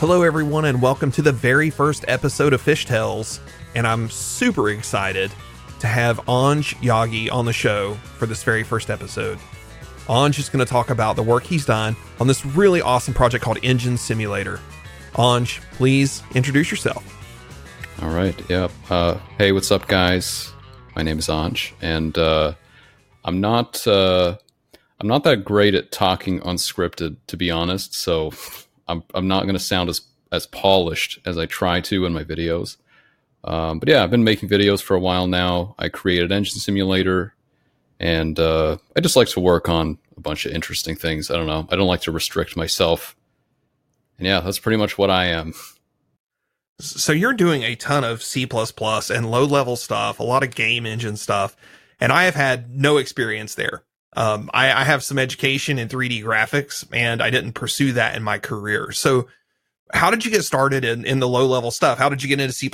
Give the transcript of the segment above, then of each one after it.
Hello, everyone, and welcome to the very first episode of Fish Tales. And I'm super excited to have Ange Yaghi on the show for this very first episode. Ange is going to talk about the work he's done on this really awesome project called Engine Simulator. Ange, please introduce yourself. All right. Yep. Uh, hey, what's up, guys? My name is Ange, and uh, I'm not uh, I'm not that great at talking unscripted, to be honest. So I'm I'm not going to sound as as polished as I try to in my videos. Um, but yeah, I've been making videos for a while now. I created Engine Simulator, and uh, I just like to work on a bunch of interesting things. I don't know. I don't like to restrict myself. And yeah, that's pretty much what I am. So you're doing a ton of C++ and low level stuff, a lot of game engine stuff, and I have had no experience there. Um, I, I have some education in 3D graphics, and I didn't pursue that in my career. So, how did you get started in, in the low level stuff? How did you get into C++?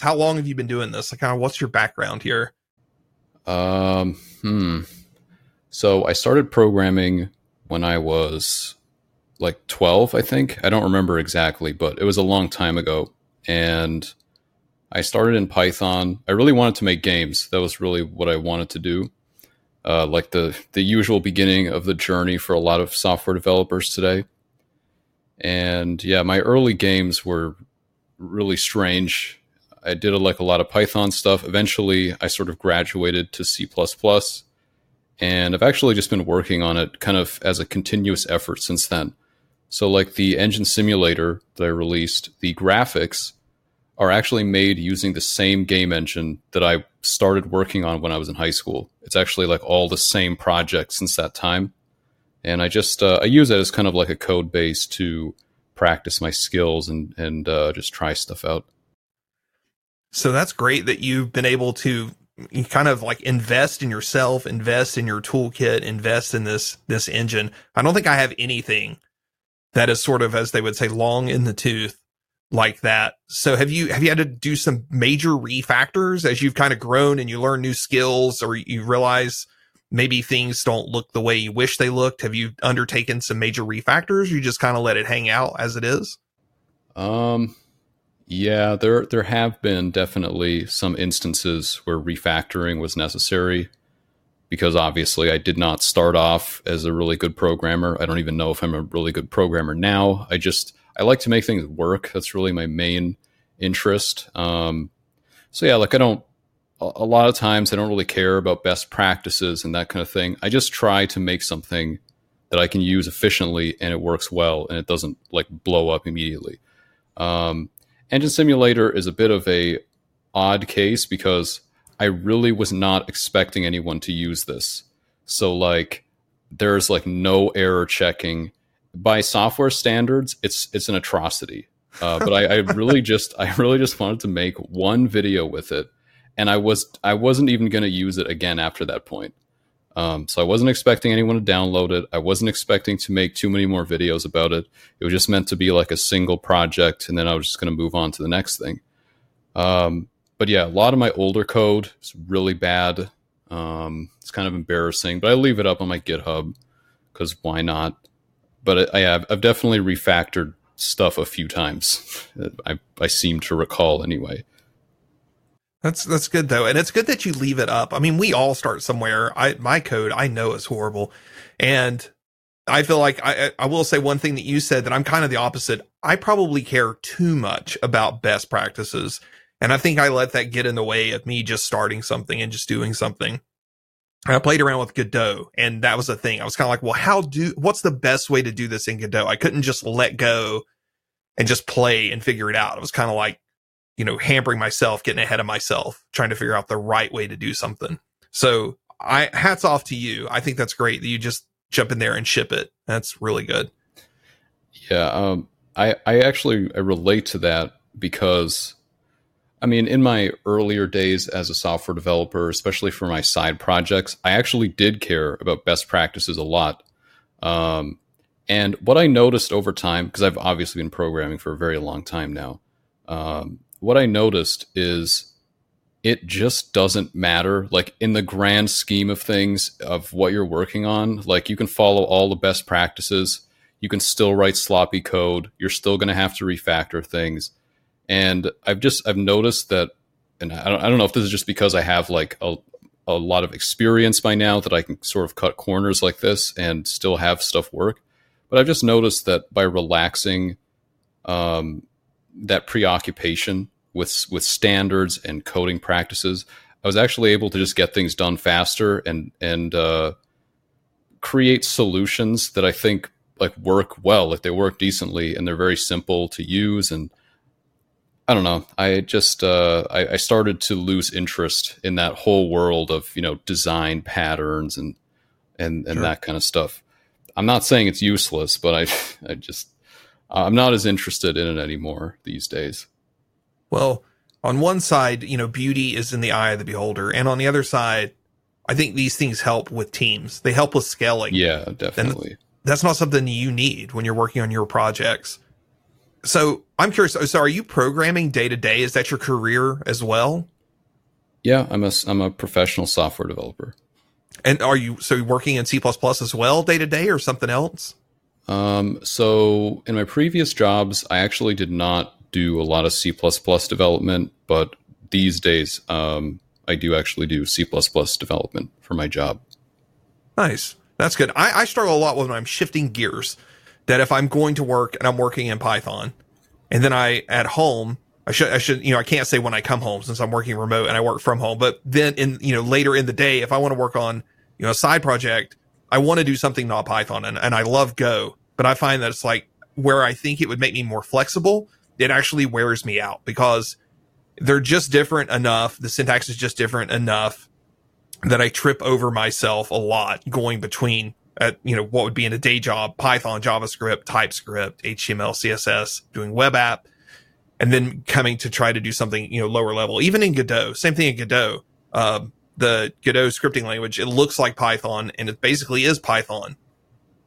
How long have you been doing this? Like, kind of what's your background here? Um, hmm. So I started programming when I was like 12, I think. I don't remember exactly, but it was a long time ago. And I started in Python. I really wanted to make games. That was really what I wanted to do uh, like the the usual beginning of the journey for a lot of software developers today. And yeah, my early games were really strange. I did a, like a lot of Python stuff. Eventually, I sort of graduated to C++, and I've actually just been working on it kind of as a continuous effort since then. So, like the engine simulator that I released, the graphics are actually made using the same game engine that I started working on when I was in high school. It's actually like all the same project since that time. And I just uh, I use it as kind of like a code base to practice my skills and and uh, just try stuff out. So that's great that you've been able to kind of like invest in yourself, invest in your toolkit, invest in this this engine. I don't think I have anything that is sort of as they would say long in the tooth like that. So have you have you had to do some major refactors as you've kind of grown and you learn new skills or you realize maybe things don't look the way you wish they looked? Have you undertaken some major refactors? you just kind of let it hang out as it is? Um yeah, there there have been definitely some instances where refactoring was necessary because obviously I did not start off as a really good programmer. I don't even know if I'm a really good programmer now. I just I like to make things work. That's really my main interest. Um, so yeah, like I don't. A lot of times I don't really care about best practices and that kind of thing. I just try to make something that I can use efficiently and it works well and it doesn't like blow up immediately. Um, Engine Simulator is a bit of a odd case because I really was not expecting anyone to use this. So like there's like no error checking by software standards, it's it's an atrocity. Uh, but I, I really just I really just wanted to make one video with it, and I was I wasn't even going to use it again after that point. Um, so I wasn't expecting anyone to download it. I wasn't expecting to make too many more videos about it. It was just meant to be like a single project, and then I was just going to move on to the next thing. Um, but yeah, a lot of my older code is really bad. Um, it's kind of embarrassing, but I leave it up on my GitHub because why not? But uh, I have I've definitely refactored stuff a few times. I I seem to recall anyway. That's that's good though, and it's good that you leave it up. I mean, we all start somewhere. I my code I know is horrible, and I feel like I I will say one thing that you said that I'm kind of the opposite. I probably care too much about best practices, and I think I let that get in the way of me just starting something and just doing something. I played around with Godot and that was the thing. I was kind of like, well, how do, what's the best way to do this in Godot? I couldn't just let go and just play and figure it out. It was kind of like, you know, hampering myself, getting ahead of myself, trying to figure out the right way to do something. So I hats off to you. I think that's great that you just jump in there and ship it. That's really good. Yeah. Um, I, I actually I relate to that because I mean, in my earlier days as a software developer, especially for my side projects, I actually did care about best practices a lot. Um, and what I noticed over time, because I've obviously been programming for a very long time now, um, what I noticed is it just doesn't matter. Like in the grand scheme of things of what you're working on, like you can follow all the best practices. you can still write sloppy code. You're still going to have to refactor things. And I've just I've noticed that, and I don't, I don't know if this is just because I have like a a lot of experience by now that I can sort of cut corners like this and still have stuff work. But I've just noticed that by relaxing um, that preoccupation with with standards and coding practices, I was actually able to just get things done faster and and uh, create solutions that I think like work well, like they work decently and they're very simple to use and I don't know. I just uh, I, I, started to lose interest in that whole world of you know design patterns and and and sure. that kind of stuff. I'm not saying it's useless, but I I just I'm not as interested in it anymore these days. Well, on one side, you know, beauty is in the eye of the beholder, and on the other side, I think these things help with teams. They help with scaling. Yeah, definitely. And that's not something you need when you're working on your projects. So I'm curious. So are you programming day to day? Is that your career as well? Yeah, I'm a I'm a professional software developer. And are you so you're working in C as well day to day or something else? Um, so in my previous jobs, I actually did not do a lot of C development, but these days, um, I do actually do C development for my job. Nice. That's good. I, I struggle a lot when I'm shifting gears that if I'm going to work and I'm working in Python and then I at home, I should, I should, you know, I can't say when I come home since I'm working remote and I work from home, but then in, you know, later in the day, if I want to work on, you know, a side project, I want to do something not Python and, and I love Go, but I find that it's like where I think it would make me more flexible. It actually wears me out because they're just different enough. The syntax is just different enough that I trip over myself a lot going between at you know what would be in a day job python javascript typescript html css doing web app and then coming to try to do something you know lower level. Even in godot same thing in godot. Um, the godot scripting language it looks like python and it basically is python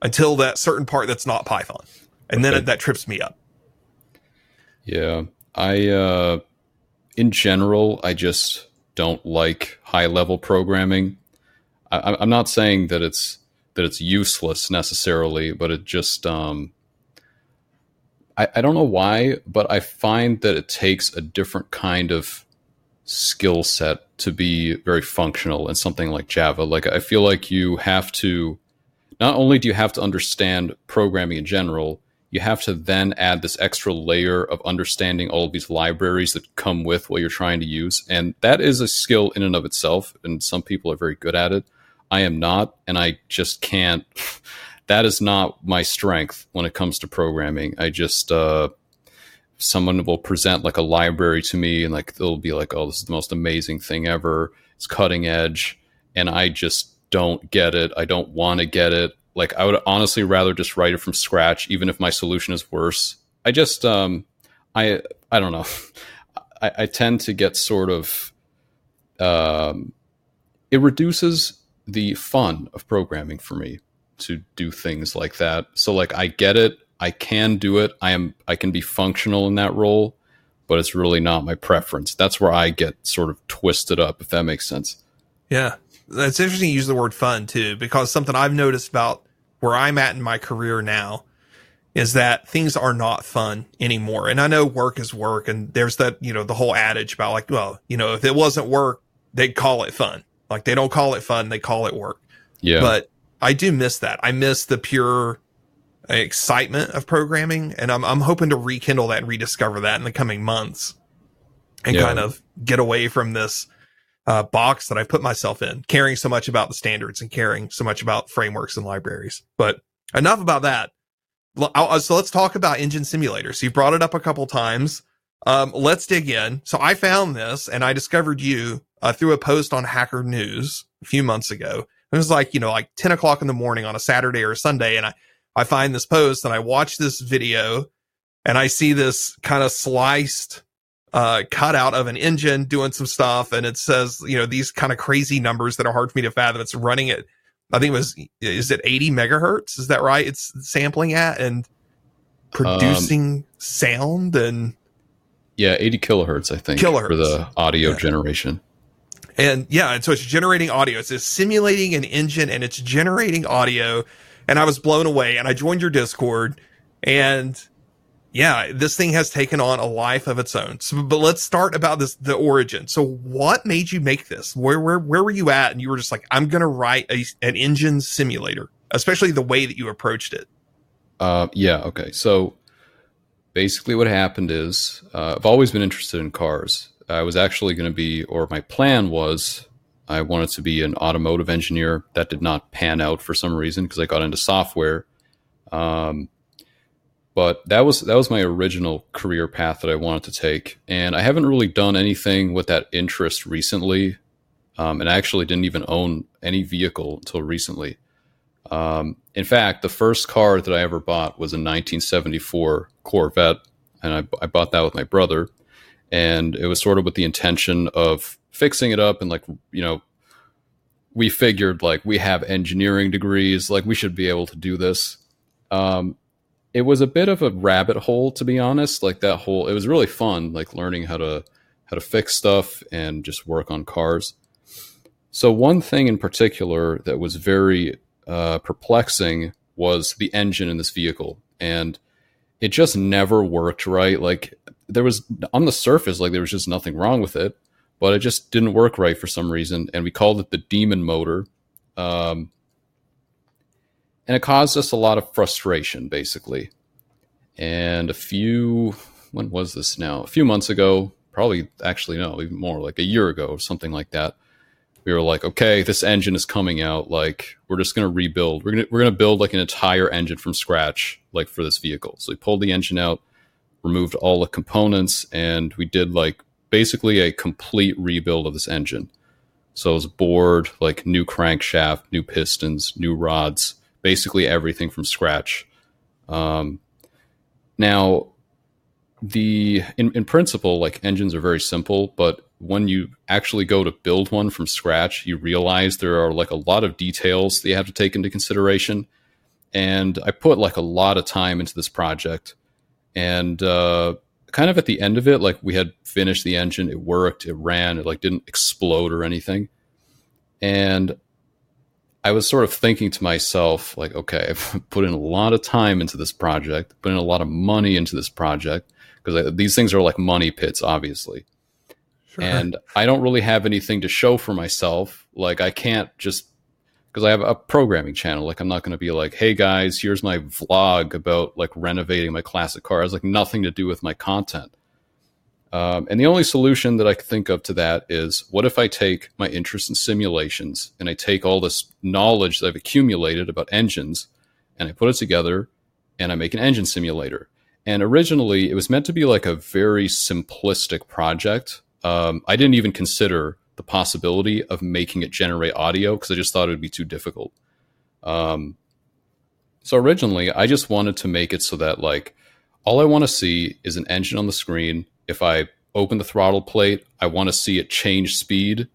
until that certain part that's not python. And then it, that trips me up. Yeah. I uh in general i just don't like high level programming. I, i'm not saying that it's that it's useless necessarily, but it just um, I, I don't know why, but I find that it takes a different kind of skill set to be very functional in something like Java. Like I feel like you have to not only do you have to understand programming in general, you have to then add this extra layer of understanding all of these libraries that come with what you're trying to use. And that is a skill in and of itself. And some people are very good at it. I am not, and I just can't. That is not my strength when it comes to programming. I just uh, someone will present like a library to me, and like they'll be like, "Oh, this is the most amazing thing ever. It's cutting edge," and I just don't get it. I don't want to get it. Like I would honestly rather just write it from scratch, even if my solution is worse. I just um, I I don't know. I, I tend to get sort of um, it reduces the fun of programming for me to do things like that. So like I get it, I can do it. I am I can be functional in that role, but it's really not my preference. That's where I get sort of twisted up if that makes sense. Yeah. That's interesting you use the word fun too because something I've noticed about where I'm at in my career now is that things are not fun anymore. And I know work is work and there's that, you know, the whole adage about like, well, you know, if it wasn't work, they'd call it fun. Like they don't call it fun, they call it work. Yeah. But I do miss that. I miss the pure excitement of programming and I'm I'm hoping to rekindle that and rediscover that in the coming months and yeah. kind of get away from this uh, box that I put myself in, caring so much about the standards and caring so much about frameworks and libraries. But enough about that. So let's talk about engine simulators. You've brought it up a couple times. Um, let's dig in. So I found this and I discovered you uh, through a post on Hacker News a few months ago. It was like, you know, like 10 o'clock in the morning on a Saturday or a Sunday. And I, I find this post and I watch this video and I see this kind of sliced, uh, cutout of an engine doing some stuff. And it says, you know, these kind of crazy numbers that are hard for me to fathom. It's running at, I think it was, is it 80 megahertz? Is that right? It's sampling at and producing um, sound and. Yeah, 80 kilohertz, I think, kilohertz. for the audio yeah. generation. And yeah, and so it's generating audio. It's, simulating an engine and it's generating audio. and I was blown away. And I joined your Discord, and yeah, this thing has taken on a life of its own. So, but let's start about this the origin. So, what made you make this? Where where where were you at? And you were just like, I'm gonna write a, an engine simulator, especially the way that you approached it. Uh, yeah. Okay. So basically, what happened is uh, I've always been interested in cars. I was actually going to be, or my plan was, I wanted to be an automotive engineer. That did not pan out for some reason because I got into software. Um, but that was that was my original career path that I wanted to take, and I haven't really done anything with that interest recently. Um, and I actually didn't even own any vehicle until recently. Um, in fact, the first car that I ever bought was a 1974 Corvette, and I, I bought that with my brother. And it was sort of with the intention of fixing it up and like you know we figured like we have engineering degrees like we should be able to do this. Um, it was a bit of a rabbit hole to be honest. Like that whole it was really fun like learning how to how to fix stuff and just work on cars. So one thing in particular that was very uh, perplexing was the engine in this vehicle, and it just never worked right. Like there was on the surface, like there was just nothing wrong with it, but it just didn't work right for some reason, and we called it the demon motor. Um, and it caused us a lot of frustration, basically. And a few, when was this now? A few months ago, probably actually no, even more, like a year ago or something like that we were like, okay, this engine is coming out. Like, we're just going to rebuild. We're going we're going to build like an entire engine from scratch, like for this vehicle. So we pulled the engine out, removed all the components, and we did like basically a complete rebuild of this engine. So it was bored, like new crankshaft, new pistons, new rods, basically everything from scratch. Um, now, the in, in principle, like engines are very simple, but when you actually go to build one from scratch, you realize there are like a lot of details that you have to take into consideration. And I put like a lot of time into this project. And uh, kind of at the end of it, like we had finished the engine, it worked, it ran, it like didn't explode or anything. And I was sort of thinking to myself, like, okay, I've put in a lot of time into this project, put in a lot of money into this project, because these things are like money pits, obviously. Sure. And I don't really have anything to show for myself. Like I can't just because I have a programming channel. Like I'm not going to be like, "Hey guys, here's my vlog about like renovating my classic car." It's like nothing to do with my content. Um, and the only solution that I can think of to that is, what if I take my interest in simulations and I take all this knowledge that I've accumulated about engines and I put it together and I make an engine simulator. And originally, it was meant to be like a very simplistic project um, I didn't even consider the possibility of making it generate audio because I just thought it would be too difficult. Um, so originally, I just wanted to make it so that like all I want to see is an engine on the screen. If I open the throttle plate, I want to see it change speed,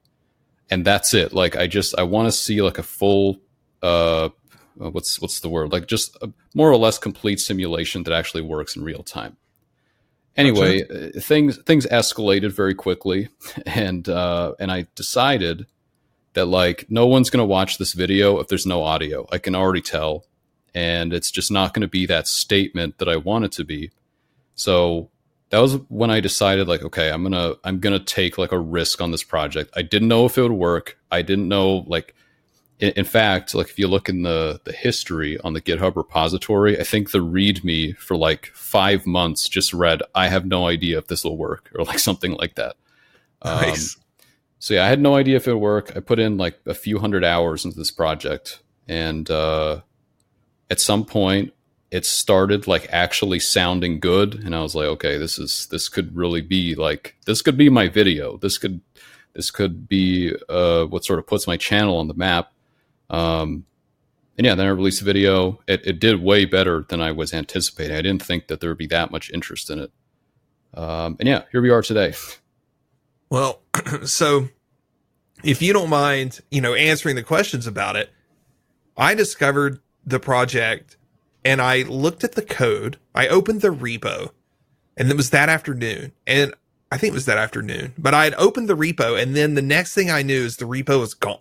and that's it. Like I just I want to see like a full uh, what's what's the word like just a more or less complete simulation that actually works in real time anyway, uh, things things escalated very quickly, and uh, and I decided that like no one's going to watch this video if there's no audio. I can already tell, and it's just not going to be that statement that I want it to be. So that was when I decided like okay, I'm gonna I'm gonna take like a risk on this project. I didn't know if it would work. I didn't know like in, in, fact, like if you look in the the history on the GitHub repository, I think the README for like five months just read, "I have no idea if this will work" or like something like that. Um, nice. Um, so yeah, I had no idea if it would work. I put in like a few hundred hours into this project, and uh, at some point, it started like actually sounding good, and I was like, okay, this is this could really be like this could be my video. This could this could be uh, what sort of puts my channel on the map um, and yeah, then I released the video. It, it did way better than I was anticipating. I didn't think that there would be that much interest in it. Um, and yeah, here we are today. Well, so if you don't mind, you know, answering the questions about it, I discovered the project and I looked at the code. I opened the repo and it was that afternoon. And I think it was that afternoon, but I had opened the repo and then the next thing I knew is the repo was gone.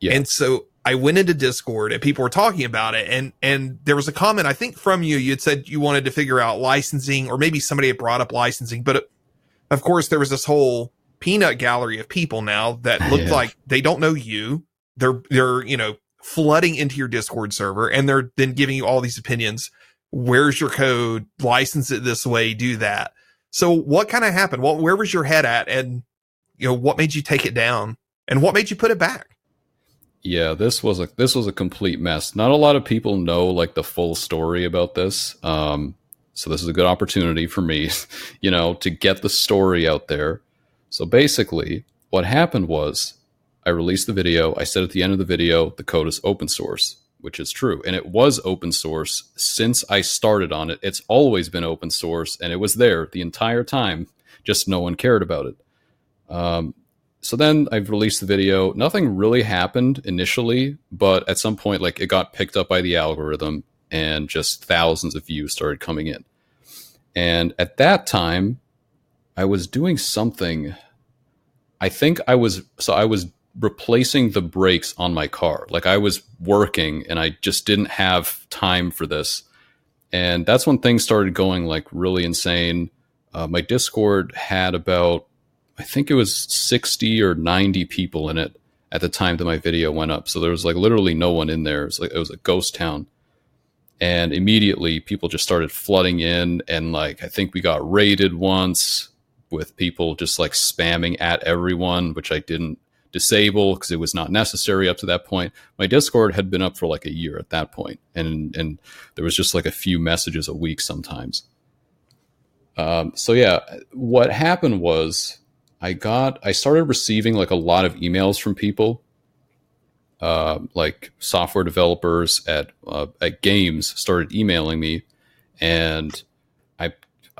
Yeah. And so I went into Discord and people were talking about it. And, and there was a comment, I think from you, you had said you wanted to figure out licensing or maybe somebody had brought up licensing, but it, of course there was this whole peanut gallery of people now that looked yeah. like they don't know you. They're, they're, you know, flooding into your Discord server and they're then giving you all these opinions. Where's your code? License it this way, do that. So what kind of happened? What, where was your head at? And, you know, what made you take it down and what made you put it back? Yeah, this was a this was a complete mess. Not a lot of people know like the full story about this. Um, so this is a good opportunity for me, you know, to get the story out there. So basically, what happened was I released the video. I said at the end of the video, the code is open source, which is true. And it was open source since I started on it. It's always been open source and it was there the entire time, just no one cared about it. Um, so then I've released the video. Nothing really happened initially, but at some point, like it got picked up by the algorithm and just thousands of views started coming in. And at that time, I was doing something. I think I was, so I was replacing the brakes on my car. Like I was working and I just didn't have time for this. And that's when things started going like really insane. Uh, my Discord had about I think it was 60 or 90 people in it at the time that my video went up. So there was like literally no one in there. It was like it was a ghost town. And immediately people just started flooding in and like I think we got raided once with people just like spamming at everyone, which I didn't disable because it was not necessary up to that point. My Discord had been up for like a year at that point, and and there was just like a few messages a week sometimes. Um, so yeah, what happened was I got I started receiving like a lot of emails from people, uh, like software developers at uh, at games started emailing me, and I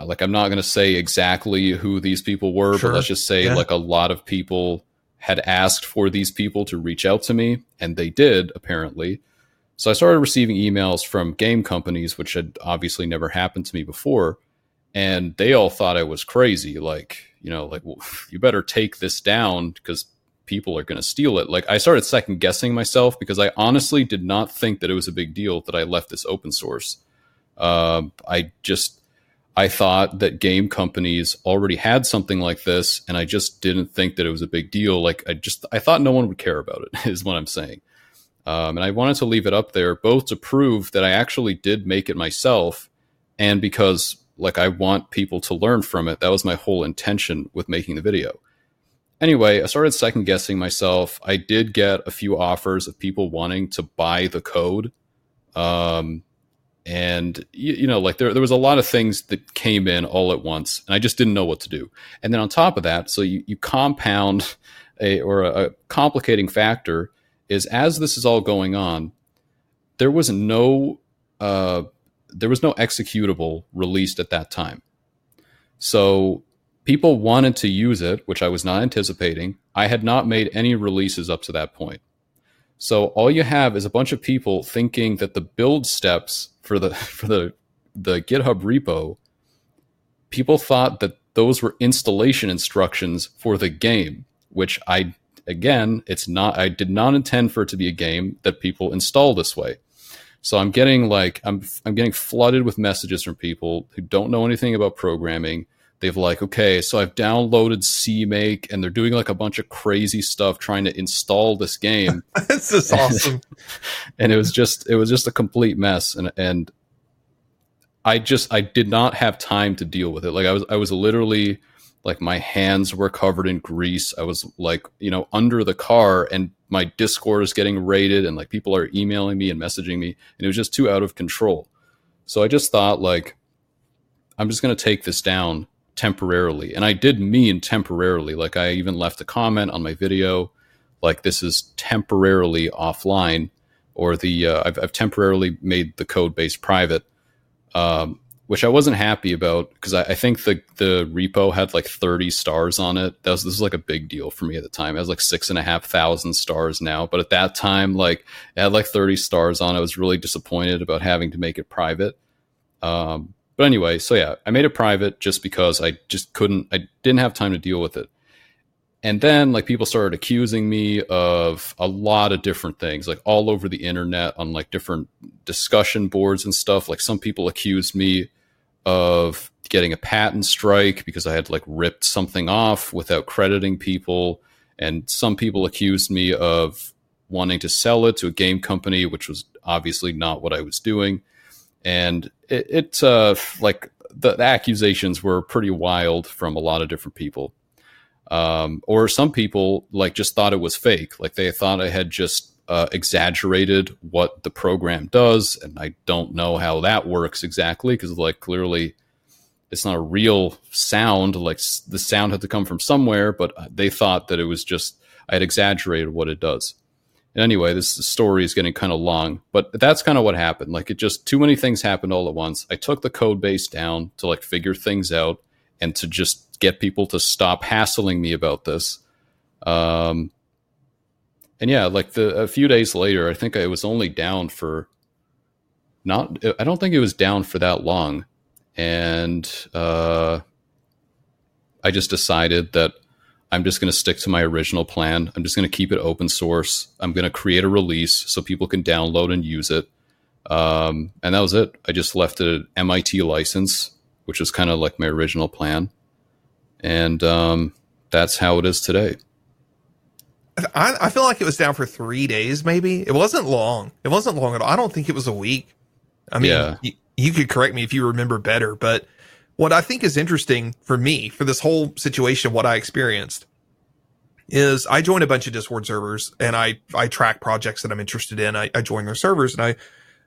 like I'm not going to say exactly who these people were, sure. but let's just say yeah. like a lot of people had asked for these people to reach out to me, and they did apparently. So I started receiving emails from game companies, which had obviously never happened to me before, and they all thought I was crazy. Like you know, like, well, you better take this down because people are going to steal it. Like, I started second guessing myself because I honestly did not think that it was a big deal that I left this open source. Uh, I just, I thought that game companies already had something like this, and I just didn't think that it was a big deal. Like, I just, I thought no one would care about it, is what I'm saying. Um, and I wanted to leave it up there both to prove that I actually did make it myself and because like I want people to learn from it. That was my whole intention with making the video. Anyway, I started second guessing myself. I did get a few offers of people wanting to buy the code. Um, and you, you, know, like there, there was a lot of things that came in all at once, and I just didn't know what to do. And then on top of that, so you, you compound a or a, a complicating factor is as this is all going on, there was no uh, there was no executable released at that time. So people wanted to use it, which I was not anticipating. I had not made any releases up to that point. So all you have is a bunch of people thinking that the build steps for the for the the GitHub repo, people thought that those were installation instructions for the game, which I again, it's not I did not intend for it to be a game that people install this way. So I'm getting like I'm I'm getting flooded with messages from people who don't know anything about programming. They've like, okay, so I've downloaded CMake and they're doing like a bunch of crazy stuff trying to install this game. this is awesome. and it was just it was just a complete mess. And and I just I did not have time to deal with it. Like I was I was literally like my hands were covered in grease. I was like, you know, under the car and my Discord is getting raided and like people are emailing me and messaging me, and it was just too out of control. So I just thought like, I'm just going to take this down temporarily, and I did mean temporarily. Like I even left a comment on my video, like this is temporarily offline, or the uh, I've, I've temporarily made the code base private. Um, which I wasn't happy about because I, I, think the the repo had like 30 stars on it. That was this was like a big deal for me at the time. It has like six and a half thousand stars now, but at that time, like it had like 30 stars on. it. I was really disappointed about having to make it private. Um, but anyway, so yeah, I made it private just because I just couldn't. I didn't have time to deal with it. and then like people started accusing me of a lot of different things like all over the internet on like different discussion boards and stuff like some people accused me of getting a patent strike because i had like ripped something off without crediting people. And some people accused me of wanting to sell it to a game company which was obviously not what i was doing. And it, it uh like the, the accusations were pretty wild from a lot of different people. Um, or some people like just thought it was fake. Like they thought i had just uh, exaggerated what the program does and i don't know how that works exactly because like clearly it's not a real sound like the sound had to come from somewhere but they thought that it was just i had exaggerated what it does. And anyway this story is getting kind of long but that's kind of what happened. Like it just too many things happened all at once. I took the code base down to like figure things out and to just get people to stop hassling me about this. Um, and yeah, like the a few days later, I think I was only down for not. I don't think it was down for that long, and uh, I just decided that I'm just going to stick to my original plan. I'm just going to keep it open source. I'm going to create a release so people can download and use it. Um, and that was it. I just left it at MIT license, which was kind of like my original plan and um, that's how it is today. I, I feel like it was down for three days, maybe. It wasn't long. It wasn't long at all. I don't think it was a week. I mean, Yeah. you, you could correct me if you remember better, but what I think is interesting for me, for this whole situation, what I experienced is I joined a bunch of Discord servers and I, I track projects that I'm interested in. I, I joined their servers and I,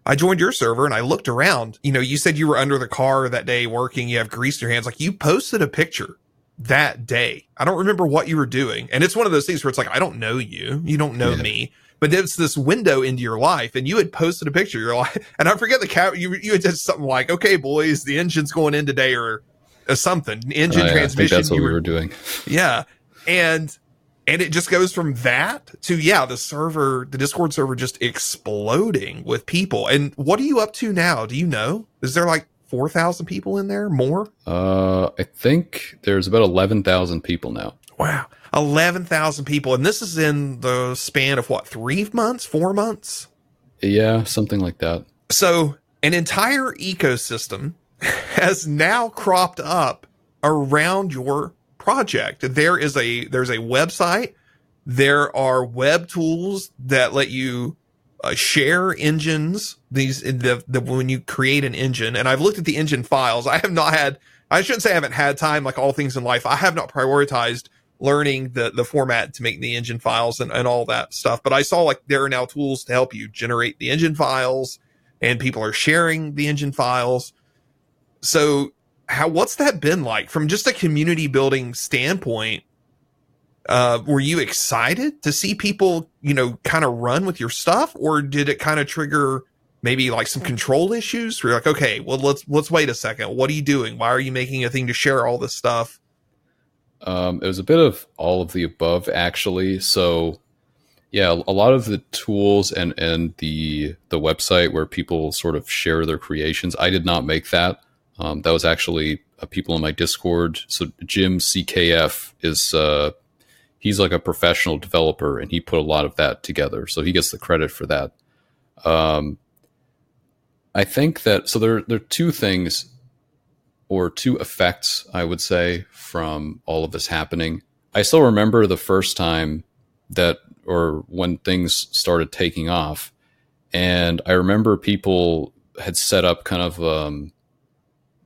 I joined your server and I looked around. You know, you said you were under the car that day working. You have grease in your hands. Like you posted a picture that day. I don't remember what you were doing. And it's one of those things where it's like, I don't know you. You don't know Yeah. me. But it's this window into your life, and you had posted a picture. You're like, and I forget the cap. You you had said something like, "Okay, boys, the engine's going in today," or, or something. Engine Uh, yeah, transmission. that's what you we were doing. yeah. And and it just goes from that to yeah, the server, the Discord server just exploding with people. And what are you up to now? Do you know? Is there like 4,000 people in there? More? Uh, I think there's about eleven thousand people now. Wow. 11,000 people. And this is in the span of what, 3 months, 4 months? Yeah, something like that. So, an entire ecosystem has now cropped up around your project. There is a there's a website. There are web tools that let you uh, share engines. These the, the when you create an engine, and I've looked at the engine files. I have not had. I shouldn't say I haven't had time. Like all things in life, I have not prioritized learning the the format to make the engine files and, and all that stuff. But I saw like there are now tools to help you generate the engine files, and people are sharing the engine files. So how what's that been like from just a community building standpoint? Uh, were you excited to see people, you know, kind of run with your stuff, or did it kind of trigger maybe like some control issues? Where you're like, okay, well let's let's wait a second. What are you doing? Why are you making a thing to share all this stuff? Um, it was a bit of all of the above, actually. So, yeah, a lot of the tools and and the the website where people sort of share their creations. I did not make that. Um, that was actually uh, people in my Discord. So Jim CKF is uh, he's like a professional developer, and he put a lot of that together. So he gets the credit for that. Um, I think that so there there are two things or two effects, I would say, from all of this happening. I still remember the first time that, or when things started taking off. And I remember people had set up kind of, um,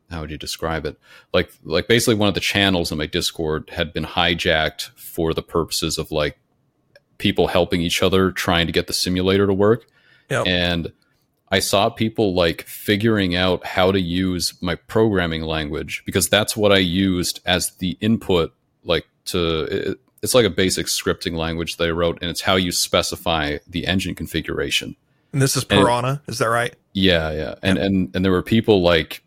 how would you describe it? Like, like basically one of the channels in my Discord had been hijacked for the purposes of like people helping each other trying to get the simulator to work. Yep. And I saw people like figuring out how to use my programming language because that's what I used as the input, like to it, it's like a basic scripting language that I wrote, and it's how you specify the engine configuration. And this is And- is that right? Yeah, yeah, and and and there were people like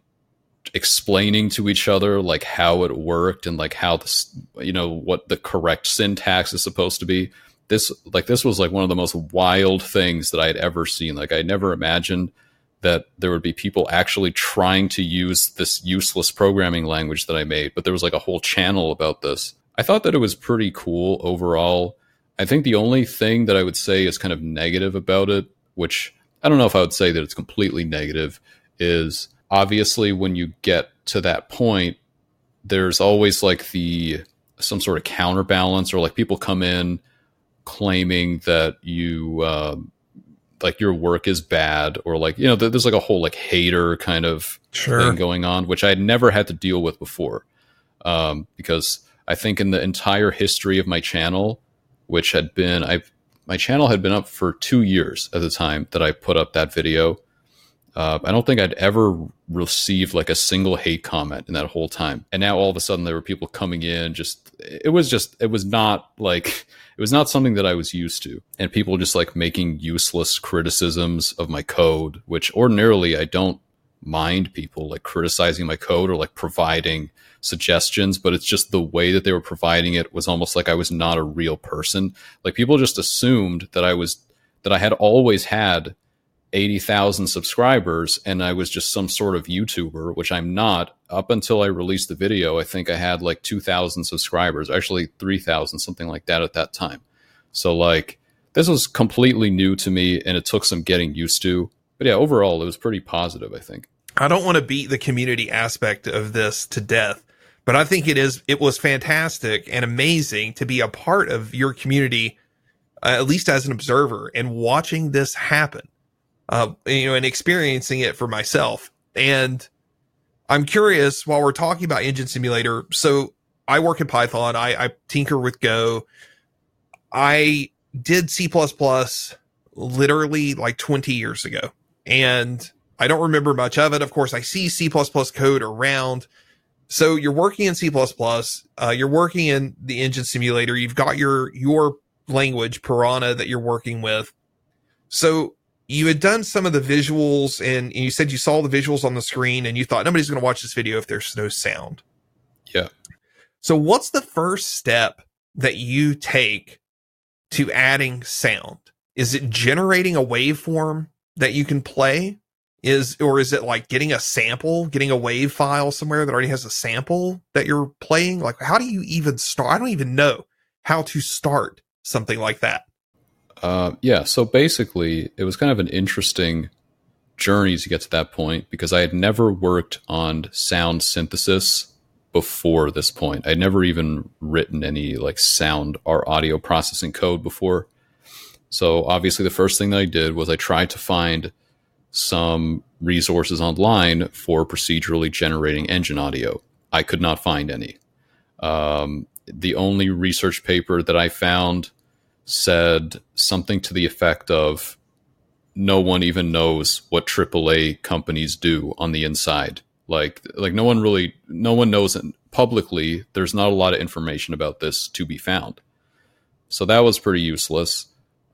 explaining to each other like how it worked and like how this you know what the correct syntax is supposed to be. This like this was like one of the most wild things that i had ever seen. Like i never imagined that there would be people actually trying to use this useless programming language that i made but there was like a whole channel about this. I thought that it was pretty cool overall. I think the only thing that I would say is kind of negative about it, which I don't know if I would say that it's completely negative, is obviously when you get to that point, there's always like the some sort of counterbalance or like people come in claiming that you uh, like your work is bad or like you know there's like a whole like hater kind of Sure. thing going on which i had never had to deal with before um, because i think in the entire history of my channel which had been i my channel had been up for two years at the time that i put up that video uh, i don't think i'd ever received like a single hate comment in that whole time and now all of a sudden there were people coming in just it was just it was not like it was not something that I was used to. And people just like making useless criticisms of my code, which ordinarily I don't mind people like criticizing my code or like providing suggestions, but it's just the way that they were providing it was almost like I was not a real person. Like people just assumed that I was that I had always had 80,000 subscribers and I was just some sort of YouTuber, which I'm not. Up until I released the video, I think I had like 2,000 subscribers, actually 3,000, something like that at that time. So, like, this was completely new to me and it took some getting used to. But yeah, overall, it was pretty positive, I think. I don't want to beat the community aspect of this to death, but I think it is it was fantastic and amazing to be a part of your community, uh, at least as an observer, and watching this happen. Uh, you know, and experiencing it for myself. And I'm curious while we're talking about Engine Simulator. So I work in Python. I, I tinker with Go. I did C literally like 20 years ago. And I don't remember much of it. Of course, I see C code around. So you're working in C++, uh, you're working in the engine simulator. You've got your, your language, Piranha, that you're working with. So you had done some of the visuals and, you said you saw the visuals on the screen and you thought nobody's going to watch this video if there's no sound. Yeah. So what's the first step that you take to adding sound? Is it generating a waveform that you can play? Is or is it like getting a sample, getting a wave file somewhere that already has a sample that you're playing? Like how do you even start? I don't even know how to start something like that. Uh, yeah, so basically, it was kind of an interesting journey to get to that point because I had never worked on sound synthesis before this point. I'd never even written any like sound or audio processing code before. So obviously, the first thing that I did was I tried to find some resources online for procedurally generating engine audio. I could not find any. Um, the only research paper that I found said something to the effect of no one even knows what AAA companies do on the inside. Like like no one really no one knows it publicly. There's not a lot of information about this to be found. So that was pretty useless.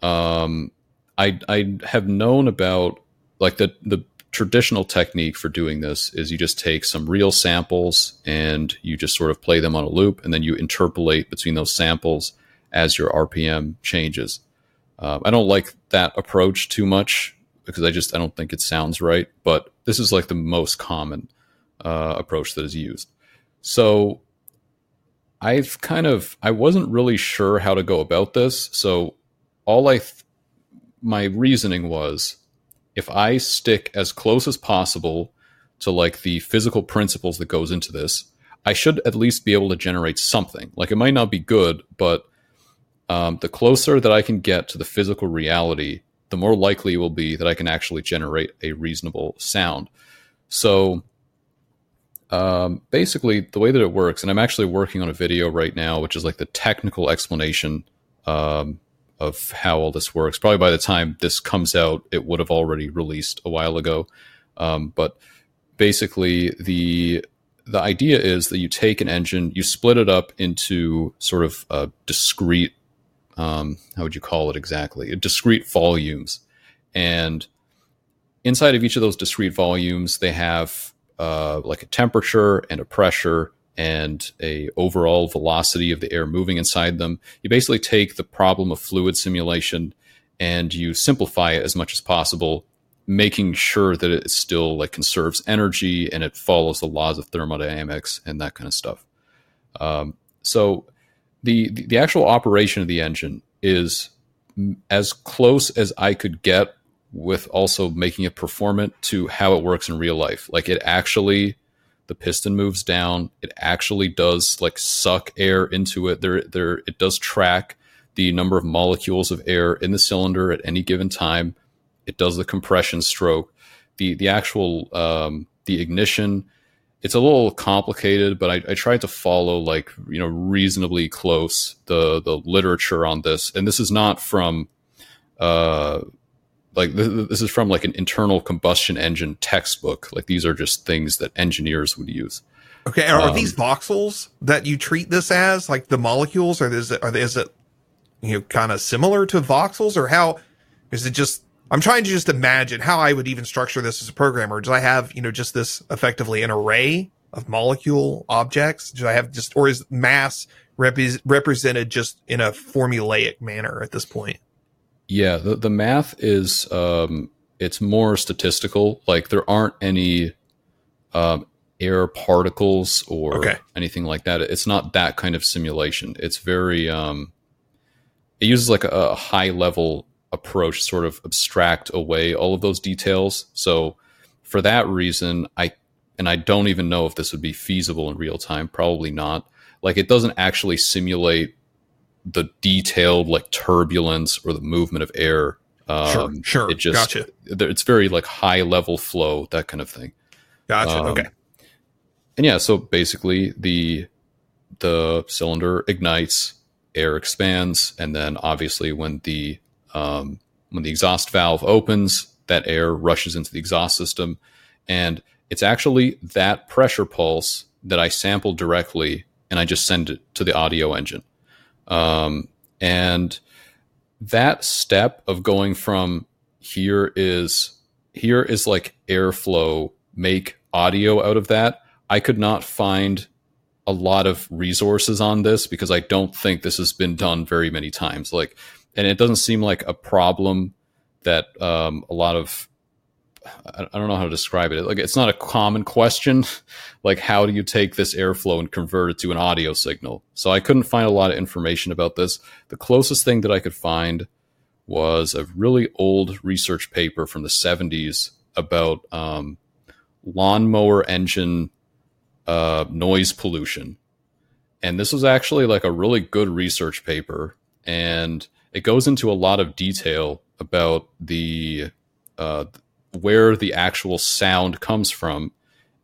Um, I I have known about like the the traditional technique for doing this is you just take some real samples and you just sort of play them on a loop and then you interpolate between those samples as your RPM changes. Um, I don't like that approach too much because I just I don't think it sounds right. But this is like the most common uh, approach that is used. So I've kind of I wasn't really sure how to go about this. So all I th- my reasoning was if I stick as close as possible to like the physical principles that goes into this, I should at least be able to generate something. Like it might not be good, but um, the closer that I can get to the physical reality, the more likely it will be that I can actually generate a reasonable sound. So, um, basically, the way that it works, and I'm actually working on a video right now, which is like the technical explanation um, of how all this works. Probably by the time this comes out, it would have already released a while ago. Um, but basically, the the idea is that you take an engine, you split it up into sort of a discrete um, how would you call it exactly? Discrete volumes. And inside of each of those discrete volumes, they have uh, like a temperature and a pressure and a overall velocity of the air moving inside them. You basically take the problem of fluid simulation and you simplify it as much as possible, making sure that it still like conserves energy and it follows the laws of thermodynamics and that kind of stuff. Um, so the the actual operation of the engine is as close as I could get with also making it performant to how it works in real life. Like it actually the piston moves down. It actually does like suck air into it. There there it does track the number of molecules of air in the cylinder at any given time. It does the compression stroke. The the actual um, the ignition it's a little complicated, but I, I tried to follow like you know reasonably close the the literature on this, and this is not from uh like th- this is from like an internal combustion engine textbook. Like these are just things that engineers would use. Okay, are, um, these voxels that you treat this as like the molecules, or is it are they, is it you know kind of similar to voxels, or how is it just I'm trying to just imagine how I would even structure this as a programmer. Do I have, you know, just this effectively an array of molecule objects? Do I have just, or is mass rep- represented just in a formulaic manner at this point? Yeah, the, the math is, um, it's more statistical. Like there aren't any, um, air particles or okay. anything like that. It's not that kind of simulation. It's very, um, it uses like a, a high level approach sort of abstract away all of those details. So for that reason, I and I don't even know if this would be feasible in real time. Probably not. Like it doesn't actually simulate the detailed like turbulence or the movement of air. Um, sure, sure. It just gotcha. it's very like high level flow, that kind of thing. Gotcha. Um, okay. And yeah, so basically the the cylinder ignites, air expands, and then obviously when the um, when the exhaust valve opens, that air rushes into the exhaust system. And it's actually that pressure pulse that I sample directly and I just send it to the audio engine. Um, and that step of going from here is here is like airflow, make audio out of that. I could not find a lot of resources on this because I don't think this has been done very many times. Like and it doesn't seem like a problem that um, a lot of I don't know how to describe it. Like it's not a common question. like how do you take this airflow and convert it to an audio signal? So I couldn't find a lot of information about this. The closest thing that I could find was a really old research paper from the 70s about um, lawnmower engine uh, noise pollution. And this was actually like a really good research paper. And it goes into a lot of detail about the uh, where the actual sound comes from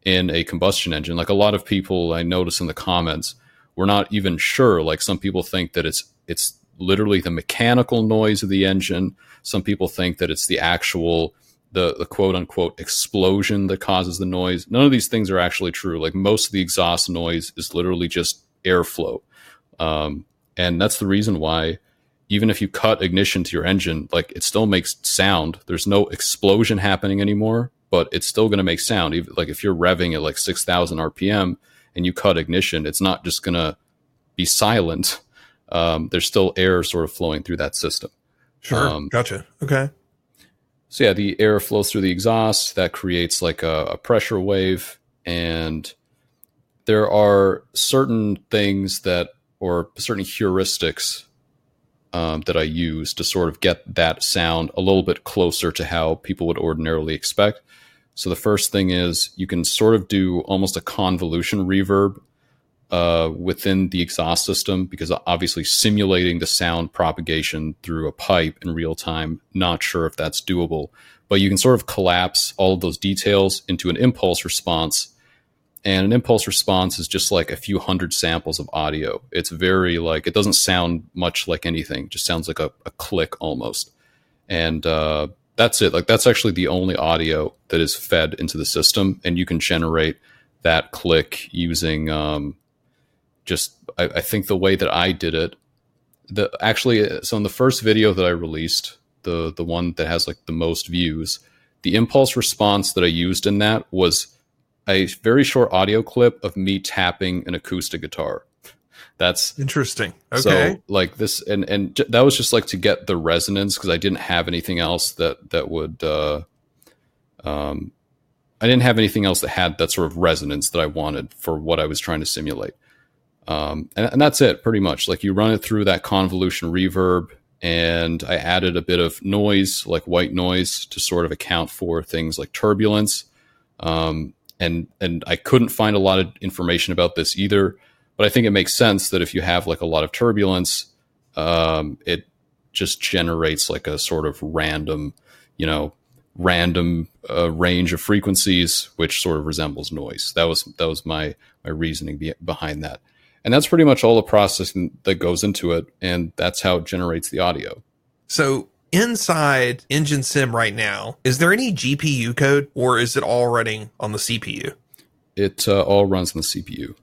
in a combustion engine. Like a lot of people I notice in the comments, we're not even sure. Like some people think that it's it's literally the mechanical noise of the engine. Some people think that it's the actual the, the quote unquote explosion that causes the noise. None of these things are actually true. Like most of the exhaust noise is literally just airflow. Um, and that's the reason why even if you cut ignition to your engine, like it still makes sound. There's no explosion happening anymore, but it's still going to make sound. Even, like if you're revving at like 6,000 RPM and you cut ignition, it's not just going to be silent. Um, there's still air sort of flowing through that system. Sure. Um, gotcha. Okay. So yeah, the air flows through the exhaust. That creates like a, a pressure wave. And there are certain things that, or certain heuristics um, that I use to sort of get that sound a little bit closer to how people would ordinarily expect. So the first thing is you can sort of do almost a convolution reverb uh, within the exhaust system because obviously simulating the sound propagation through a pipe in real time, not sure if that's doable. But you can sort of collapse all of those details into an impulse response and an impulse response is just like a few hundred samples of audio. It's very like it doesn't sound much like anything; it just sounds like a, a click almost. And uh, that's it. Like that's actually the only audio that is fed into the system, and you can generate that click using um, just. I, I think the way that I did it, the actually so in the first video that I released, the the one that has like the most views, the impulse response that I used in that was a very short audio clip of me tapping an acoustic guitar. That's interesting. Okay. So like this, and and j- that was just like to get the resonance because I didn't have anything else that that would. Uh, um, I didn't have anything else that had that sort of resonance that I wanted for what I was trying to simulate. Um, and, and that's it pretty much. Like you run it through that convolution reverb, and I added a bit of noise, like white noise, to sort of account for things like turbulence. Um, and and I couldn't find a lot of information about this either, but I think it makes sense that if you have like a lot of turbulence, um, it just generates like a sort of random, you know, random uh, range of frequencies, which sort of resembles noise. That was that was my my reasoning be- behind that, and that's pretty much all the processing that goes into it, and that's how it generates the audio. So inside Engine Sim right now, is there any GPU code, or is it all running on the CPU? It uh, all runs on the CPU.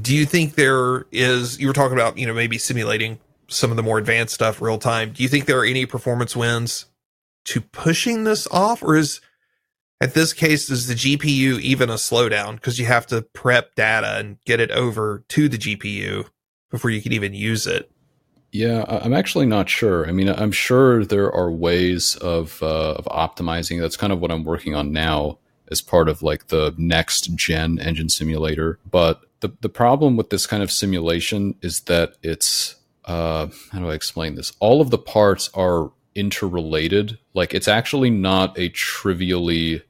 Do you think there is? You were talking about you know maybe simulating some of the more advanced stuff real time. Do you think there are any performance wins to pushing this off, or is at this case is the GPU even a slowdown because you have to prep data and get it over to the GPU before you can even use it? Yeah, I'm actually not sure. I mean, I'm sure there are ways of uh, of optimizing. That's kind of what I'm working on now as part of like the next gen engine simulator. But the the problem with this kind of simulation is that it's uh, how do I explain this? All of the parts are interrelated. Like it's actually not a trivially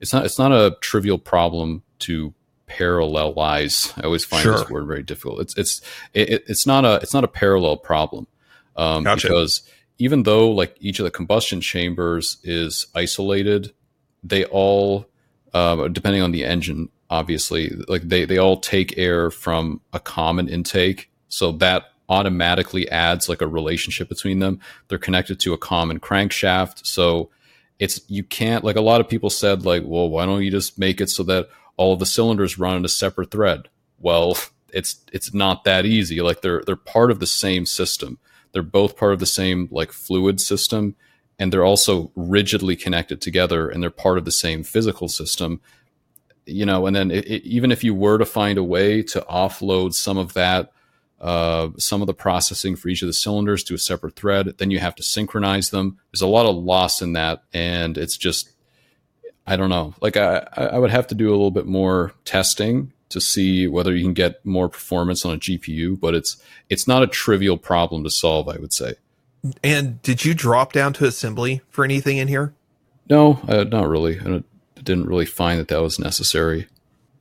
it's not it's not a trivial problem to parallelize. I always find sure. this word very difficult. It's it's it, it's not a it's not a parallel problem um, gotcha. because even though like each of the combustion chambers is isolated, they all uh, depending on the engine, obviously, like they they all take air from a common intake, so that automatically adds like a relationship between them. They're connected to a common crankshaft. So it's, you can't, like a lot of people said, like, well, why don't you just make it so that all of the cylinders run in a separate thread? Well, it's, it's not that easy. Like they're, they're part of the same system. They're both part of the same like fluid system and they're also rigidly connected together and they're part of the same physical system you know and then it, it, even if you were to find a way to offload some of that uh, some of the processing for each of the cylinders to a separate thread. Then you have to synchronize them. There's a lot of loss in that, and it's just I don't know. Like I, I would have to do a little bit more testing to see whether you can get more performance on a GPU, but it's it's not a trivial problem to solve. I would say. And did you drop down to assembly for anything in here? No, uh, not really. I didn't really find that that was necessary.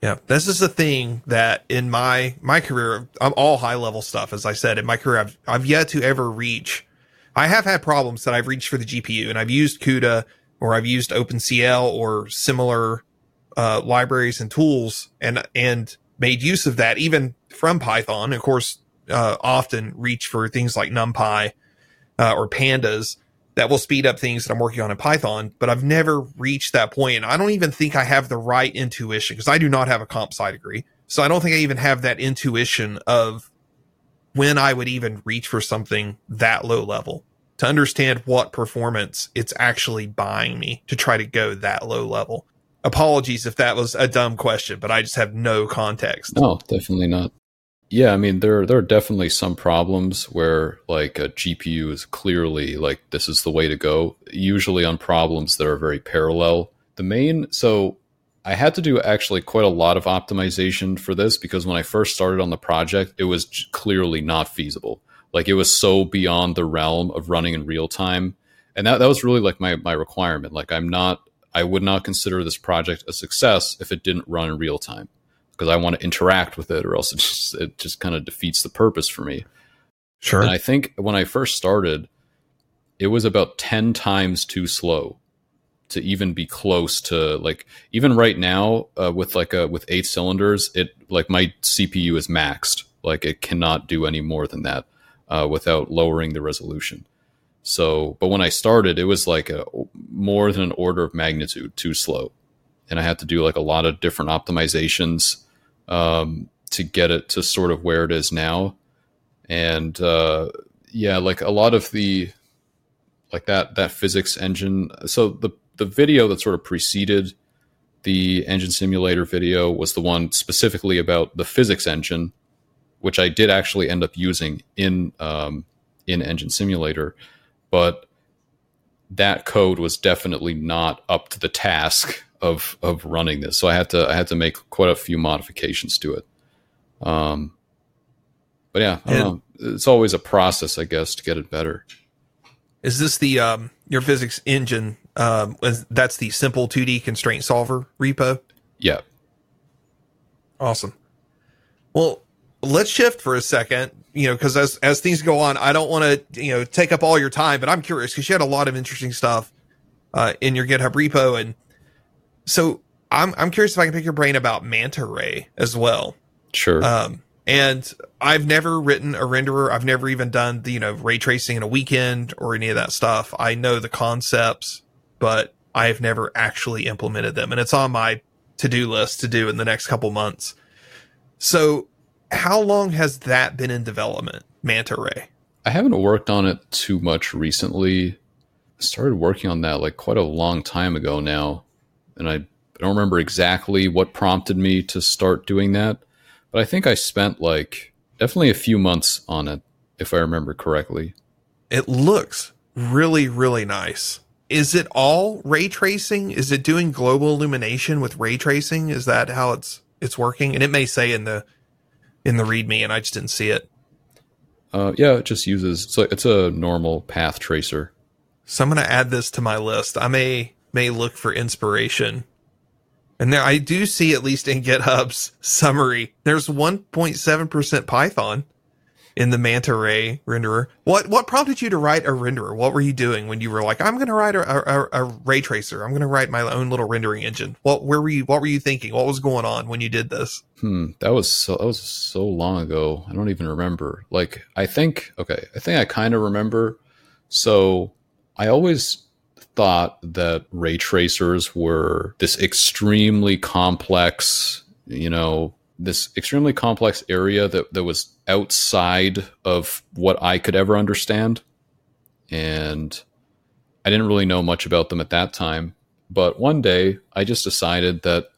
Yeah, this is the thing that in my my career, I'm all high level stuff. As I said, in my career, I've I've yet to ever reach. I have had problems that I've reached for the GPU, and I've used CUDA or I've used OpenCL or similar uh, libraries and tools, and and made use of that even from Python. Of course, uh, often reach for things like NumPy uh, or Pandas that will speed up things that I'm working on in Python, but I've never reached that point. And I don't even think I have the right intuition because I do not have a comp sci degree. So I don't think I even have that intuition of when I would even reach for something that low level to understand what performance it's actually buying me to try to go that low level. Apologies if that was a dumb question, but I just have no context. No, definitely not. Yeah, I mean there there are definitely some problems where like a GPU is clearly like this is the way to go. Usually on problems that are very parallel. The main so I had to do actually quite a lot of optimization for this because when I first started on the project, it was clearly not feasible. Like it was so beyond the realm of running in real time. And that, that was really like my, my requirement. Like I'm not, I would not consider this project a success if it didn't run in real time because I want to interact with it, or else it just, it just kind of defeats the purpose for me. Sure. And I think when I first started, it was about 10 times too slow to even be close to like even right now uh, with like a with eight cylinders it like my cpu is maxed like it cannot do any more than that uh, without lowering the resolution so but when i started it was like a more than an order of magnitude too slow and i had to do like a lot of different optimizations um, to get it to sort of where it is now. And uh, yeah, like a lot of the like that that physics engine. So the the video that sort of preceded the engine simulator video was the one specifically about the physics engine, which I did actually end up using in um, in engine simulator, but that code was definitely not up to the task of of running this. So I had to I had to make quite a few modifications to it. Um, but yeah, I don't know. It's always a process, I guess, to get it better. Is this the um your physics engine? Um, that's the simple 2D constraint solver repo. Yeah. Awesome. Well, let's shift for a second, you know, because as as things go on, I don't want to, you know, take up all your time, but I'm curious because you had a lot of interesting stuff uh, in your GitHub repo, and so I'm I'm curious if I can pick your brain about Manta Ray as well. Sure. Um, and I've never written a renderer. I've never even done the, you know, ray tracing in a weekend or any of that stuff. I know the concepts, but I've never actually implemented them. And it's on my to do list to do in the next couple months. So how long has that been in development, Manta Ray? I haven't worked on it too much recently. I started working on that like quite a long time ago now. And I don't remember exactly what prompted me to start doing that. But I think I spent like definitely a few months on it, if I remember correctly. It looks really, really nice. Is it all ray tracing? Is it doing global illumination with ray tracing? Is that how it's it's working? And it may say in the in the README, and I just didn't see it. Uh, yeah, it just uses it's, it's a normal path tracer. So I'm going to add this to my list. I may may look for inspiration. And there I do see at least in GitHub's summary, there's 1.7% Python in the Manta Ray renderer. What what prompted you to write a renderer? What were you doing when you were like, I'm going to write a, a, a ray tracer. I'm going to write my own little rendering engine. What where were you what were you thinking? What was going on when you did this? Hmm, that was so that was so long ago. I don't even remember. Like I think okay, I think I kind of remember. So I always thought that ray tracers were this extremely complex, you know, this extremely complex area that, that was outside of what I could ever understand. And I didn't really know much about them at that time. But one day I just decided that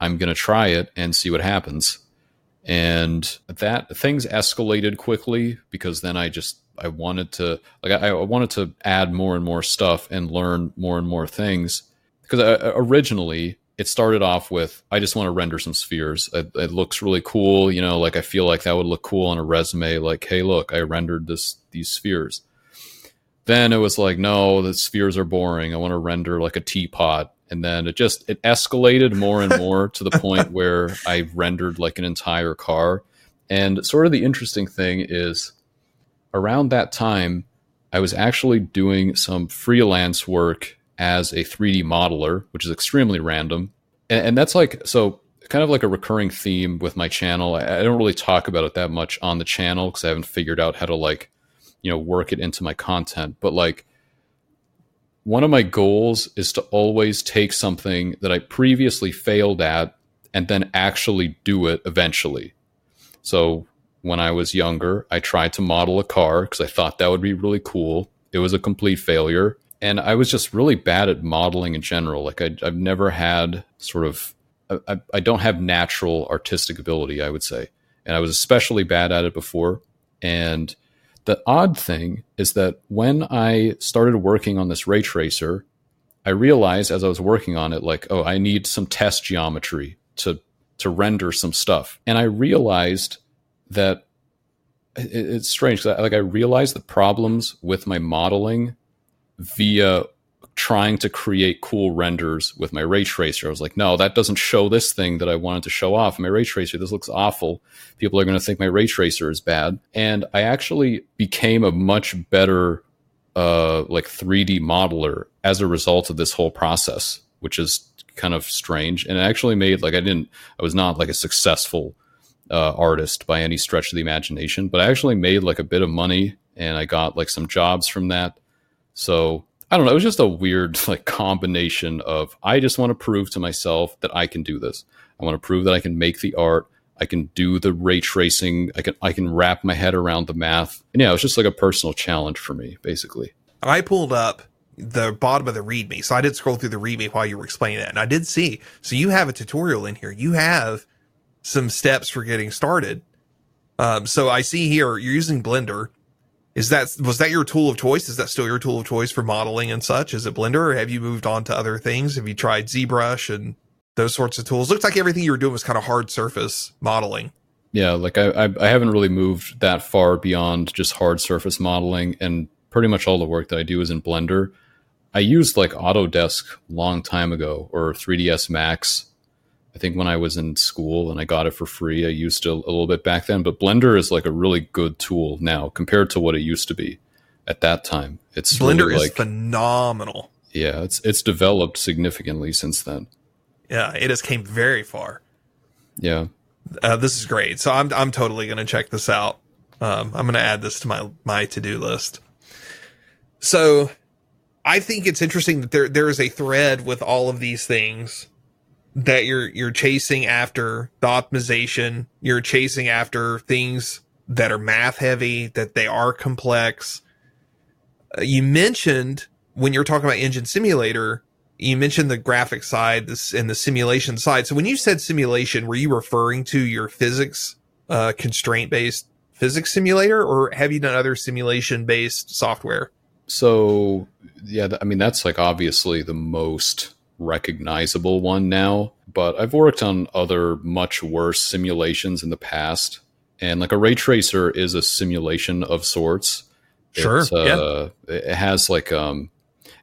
I'm going to try it and see what happens. And that things escalated quickly because then I just I wanted to like I, I wanted to add more and more stuff and learn more and more things because I, uh, originally it started off with I just want to render some spheres. It, it, looks really cool, you know. Like I feel like that would look cool on a resume. Like, hey, look, I rendered this these spheres. Then it was like, no, the spheres are boring. I want to render like a teapot. And then it just it escalated more and more to the point where I rendered like an entire car. And sort of the interesting thing is around that time, I was actually doing some freelance work as a 3D modeler, which is extremely random. And, and, that's like, so kind of like a recurring theme with my channel. I, I don't really talk about it that much on the channel because I haven't figured out how to like, you know, work it into my content. But like, one of my goals is to always take something that I previously failed at and then actually do it eventually. So when I was younger. I tried to model a car because I thought that would be really cool. It was a complete failure. And I was just really bad at modeling in general. Like I, have never had sort of, I, I don't have natural artistic ability, I would say. And I was especially bad at it before. And the odd thing is that when I started working on this ray tracer, I realized as I was working on it, like, oh, I need some test geometry to to render some stuff. And I realized that it, it's strange. Like I realized the problems with my modeling via trying to create cool renders with my ray tracer. I was like, no, that doesn't show this thing that I wanted to show off. My ray tracer, this looks awful. People are going to think my ray tracer is bad. And I actually became a much better, uh, like 3D modeler as a result of this whole process, which is kind of strange. And it actually made like I didn't, I was not like a successful uh, artist by any stretch of the imagination, but I actually made like a bit of money and I got like some jobs from that. So I don't know. It was just a weird like combination of I just want to prove to myself that I can do this. I want to prove that I can make the art. I can do the ray tracing. I can I can wrap my head around the math. And yeah, it was just like a personal challenge for me, basically. I pulled up the bottom of the README, so I did scroll through the README while you were explaining that, and I did see. So you have a tutorial in here. You have some steps for getting started. Um, so I see here you're using Blender. Is that was that your tool of choice? Is that still your tool of choice for modeling and such? Is it Blender, or have you moved on to other things? Have you tried ZBrush and those sorts of tools? Looks like everything you were doing was kind of hard surface modeling. yeah, like I, I I haven't really moved that far beyond just hard surface modeling, and pretty much all the work that I do is in Blender. I used like Autodesk long time ago or 3ds Max. I think when I was in school and I got it for free, I used it a little bit back then. But Blender is like a really good tool now compared to what it used to be at that time. It's Blender really is like phenomenal. yeah, it's it's developed significantly since then. Yeah, it has came very far. Yeah, Uh, this is great. So I'm I'm totally going to check this out. Um, I'm going to add this to my my to do list. So I think it's interesting that there there is a thread with all of these things that you're you're chasing after the optimization. You're chasing after things that are math heavy, that they are complex. Uh, you mentioned when you're talking about engine simulator, you mentioned the graphic side this and the simulation side. So when you said simulation, were you referring to your physics uh, constraint based physics simulator, or have you done other simulation based software? So yeah, I mean that's like obviously the most recognizable one now, but I've worked on other much worse simulations in the past. And like a ray tracer is a simulation of sorts. Sure, uh, It has like um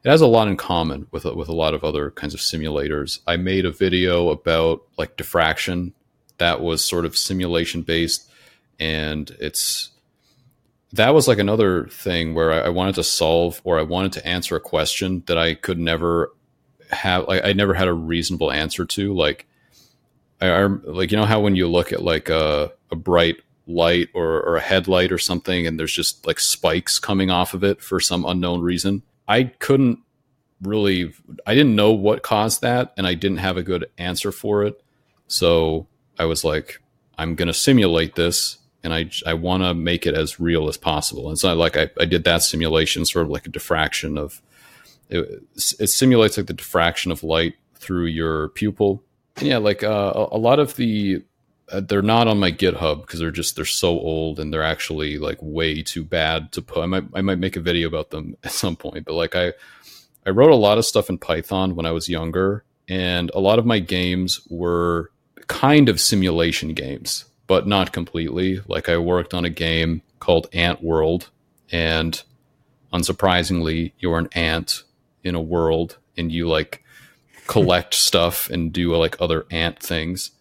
it has a lot in common with with a lot of other kinds of simulators. I made a video about like diffraction that was sort of simulation based and it's that was like another thing where I, I wanted to solve or I wanted to answer a question that I could never have like I never had a reasonable answer to like I, I like you know how when you look at like a, a bright light or, or a headlight or something and there's just like spikes coming off of it for some unknown reason I couldn't really I didn't know what caused that and I didn't have a good answer for it so I was like I'm going to simulate this and I, I want to make it as real as possible. It's not like I, I did that simulation, sort of like a diffraction of it, it simulates like the diffraction of light through your pupil. And yeah, like uh, a, lot of the uh, they're not on my GitHub because they're just they're so old and they're actually like way too bad to put. I might I might make a video about them at some point, but like I I wrote a lot of stuff in Python when I was younger, and a lot of my games were kind of simulation games but not completely. Like I worked on a game called Ant World, and unsurprisingly, you're an ant in a world, and you like collect stuff and do like other ant things,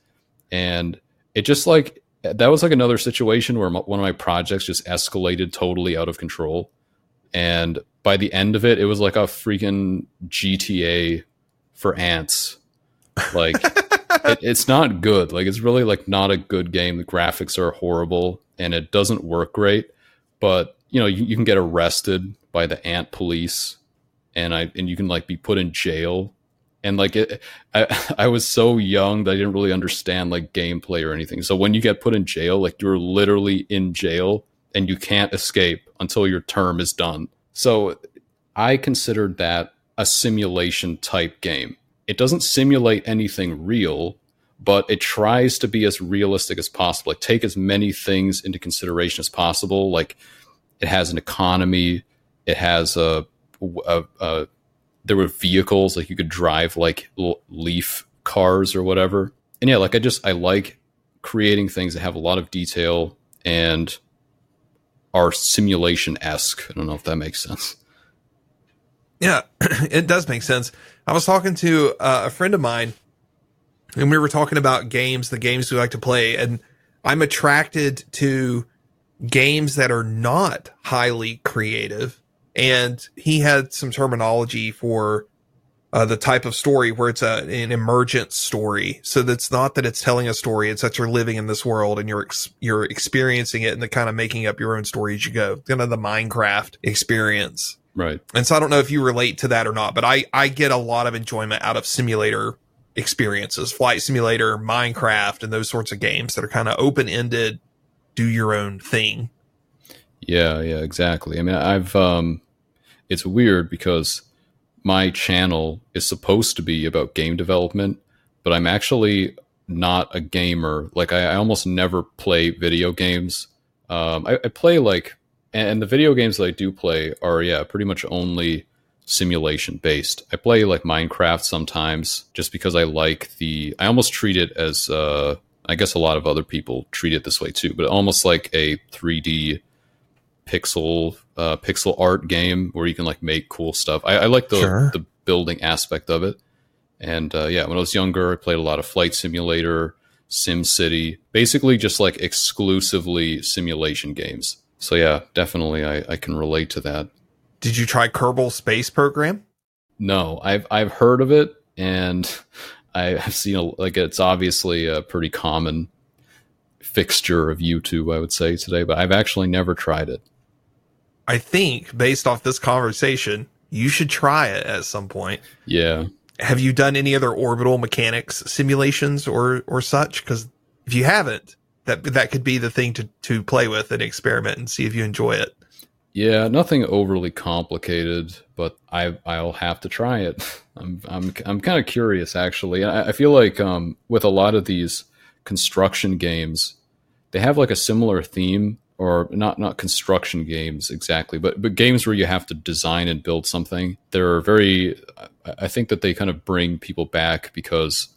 and it just like that was like another situation where one of my projects just escalated totally out of control, and by the end of it, it was like a freaking GTA for ants, like it, it's not good. Like it's really like not a good game. The graphics are horrible and it doesn't work great. But you know, you, you can get arrested by the ant police, and I and you can like be put in jail. And like it, I I was so young that I didn't really understand like gameplay or anything. So when you get put in jail, like you're literally in jail and you can't escape until your term is done. So I considered that a simulation type game it doesn't simulate anything real, but it tries to be as realistic as possible. Like take as many things into consideration as possible. Like it has an economy, it has a, a, a there were vehicles like you could drive like leaf cars or whatever. And yeah, like I just I like creating things that have a lot of detail and are simulation esque. I don't know if that makes sense. Yeah, it does make sense. I was talking to uh, a friend of mine, and we were talking about games, the games we like to play, and I'm attracted to games that are not highly creative. And he had some terminology for uh, the type of story where it's a, an emergent story. So that's not that it's telling a story; it's that you're living in this world and you're ex- you're experiencing it and the kind of making up your own story as you go. Kind of the Minecraft experience. Right. And so I don't know if you relate to that or not, but I, I get a lot of enjoyment out of simulator experiences, flight simulator, Minecraft, and those sorts of games that are kind of open ended, do your own thing. Yeah, yeah, exactly. I mean, I've, um, it's weird because my channel is supposed to be about game development, but I'm actually not a gamer. Like, I, I almost never play video games. Um, I, I play like and the video games that I do play are yeah pretty much only simulation based. I play like Minecraft sometimes just because I like the I almost treat it as uh, I guess a lot of other people treat it this way too, but almost like a 3D pixel uh, pixel art game where you can like make cool stuff. I, I like the Sure. the building aspect of it. And uh, yeah, when I was younger, I played a lot of Flight Simulator, SimCity, basically just like exclusively simulation games. So yeah, definitely, I, I can relate to that. Did you try Kerbal Space Program? No, I've I've heard of it, and I've seen a, like it's obviously a pretty common fixture of YouTube, I would say today, but I've actually never tried it. I think based off this conversation, you should try it at some point. Yeah, Have you done any other orbital mechanics simulations or or such? Because if you haven't, that that could be the thing to to play with and experiment and see if you enjoy it. yeah, nothing overly complicated, but I I'll have to try it. I'm I'm I'm kind of curious actually. I, I feel like um, with a lot of these construction games, they have like a similar theme or not not construction games exactly but but games where you have to design and build something they're very I- think that they kind of bring people back because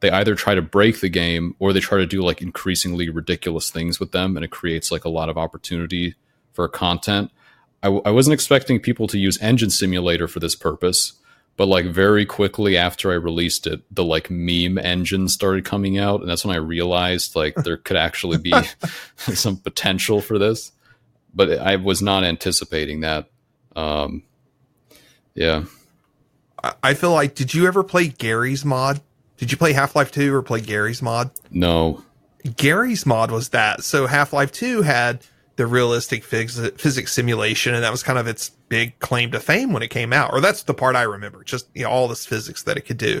they either try to break the game or they try to do like increasingly ridiculous things with them and it creates like a lot of opportunity for content. I, w- I wasn't expecting people to use engine simulator for this purpose but like very quickly after I released it, the like meme engine started coming out, and that's when I realized like there could actually be some potential for this. But I was not anticipating that. Um, yeah, I, feel like did you ever play Garry's Mod? Did you play Half Life Two or play Garry's Mod? no, Garry's Mod was that. So Half Life 2 had the realistic phys- physics simulation, and that was kind of its big claim to fame when it came out. Or that's the part I remember, just you know, all this physics that it could do.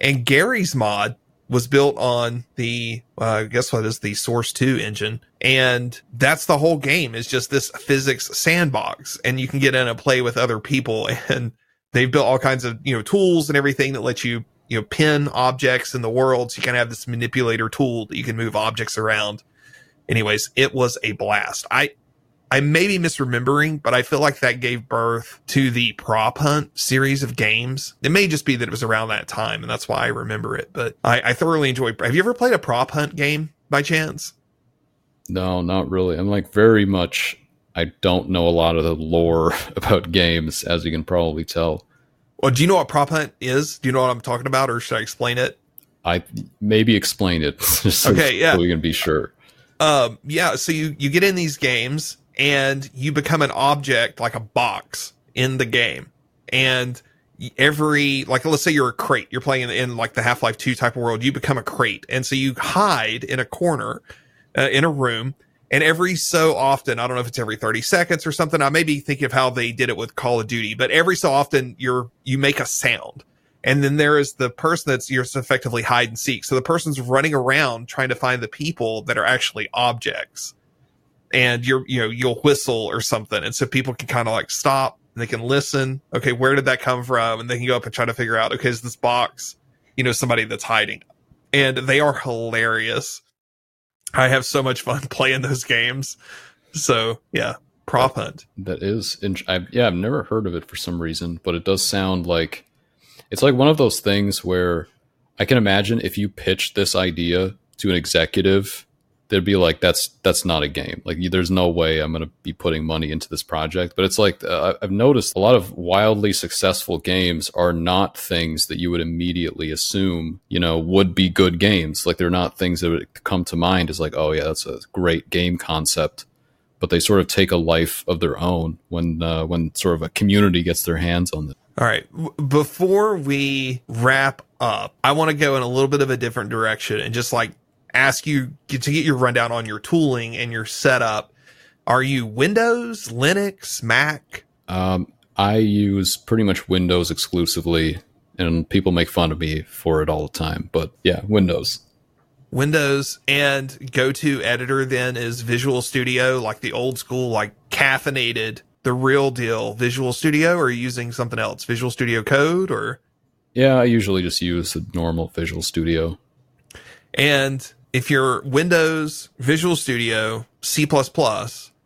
And Garry's Mod was built on the, uh, guess what is the Source 2 engine. And that's the whole game is just this physics sandbox. And you can get in and play with other people. And they've built all kinds of, you know, tools and everything that let you you know, pin objects in the world. So you kind of have this manipulator tool that you can move objects around. Anyways, it was a blast. I, I may be misremembering, but I feel like that gave birth to the Prop Hunt series of games. It may just be that it was around that time, and that's why I remember it. But I, I thoroughly enjoyed. Have you ever played a Prop Hunt game by chance? no, not really. I'm like very much. I don't know a lot of the lore about games, as you can probably tell. Well, do you know what Prop Hunt is? Do you know what I'm talking about, or should I explain it? I maybe explain it. Okay, yeah. so we can be sure. Um, yeah, so you you get in these games and you become an object like a box in the game. And every like let's say you're a crate, you're playing in, in like the Half-Life 2 type of world, you become a crate. And so you hide in a corner uh, in a room and every so often, I don't know if it's every 30 seconds or something. I may be thinking of how they did it with Call of Duty, but every so often you're you make a sound. And then there is the person that's you're effectively hide and seek. So the person's running around trying to find the people that are actually objects. And you're, you know, you'll whistle or something. And so people can kind of like stop and they can listen. Okay, where did that come from? And they can go up and try to figure out, okay, is this box, you know, somebody that's hiding? And they are hilarious. I have so much fun playing those games. So yeah, prop hunt. That is, in, I, yeah, I've never heard of it for some reason, but it does sound like it's like one of those things where I can imagine if you pitched this idea to an executive, they'd be like, "That's that's not a game. Like, there's no way I'm going to be putting money into this project." But it's like uh, I've noticed a lot of wildly successful games are not things that you would immediately assume, you know, would be good games. Like, they're not things that would come to mind as like, "Oh yeah, that's a great game concept." but they sort of take a life of their own when uh, when sort of a community gets their hands on it. All right. Before we wrap up, I want to go in a little bit of a different direction and just like ask you to get your rundown on your tooling and your setup. Are you Windows, Linux, Mac? Um, I use pretty much Windows exclusively, and people make fun of me for it all the time. But yeah, Windows. Windows and go to editor then is Visual Studio, like the old school, like caffeinated, the real deal Visual Studio, or are you using something else? Visual Studio Code or Yeah, I usually just use the normal Visual Studio. And if you're Windows, Visual Studio, C++,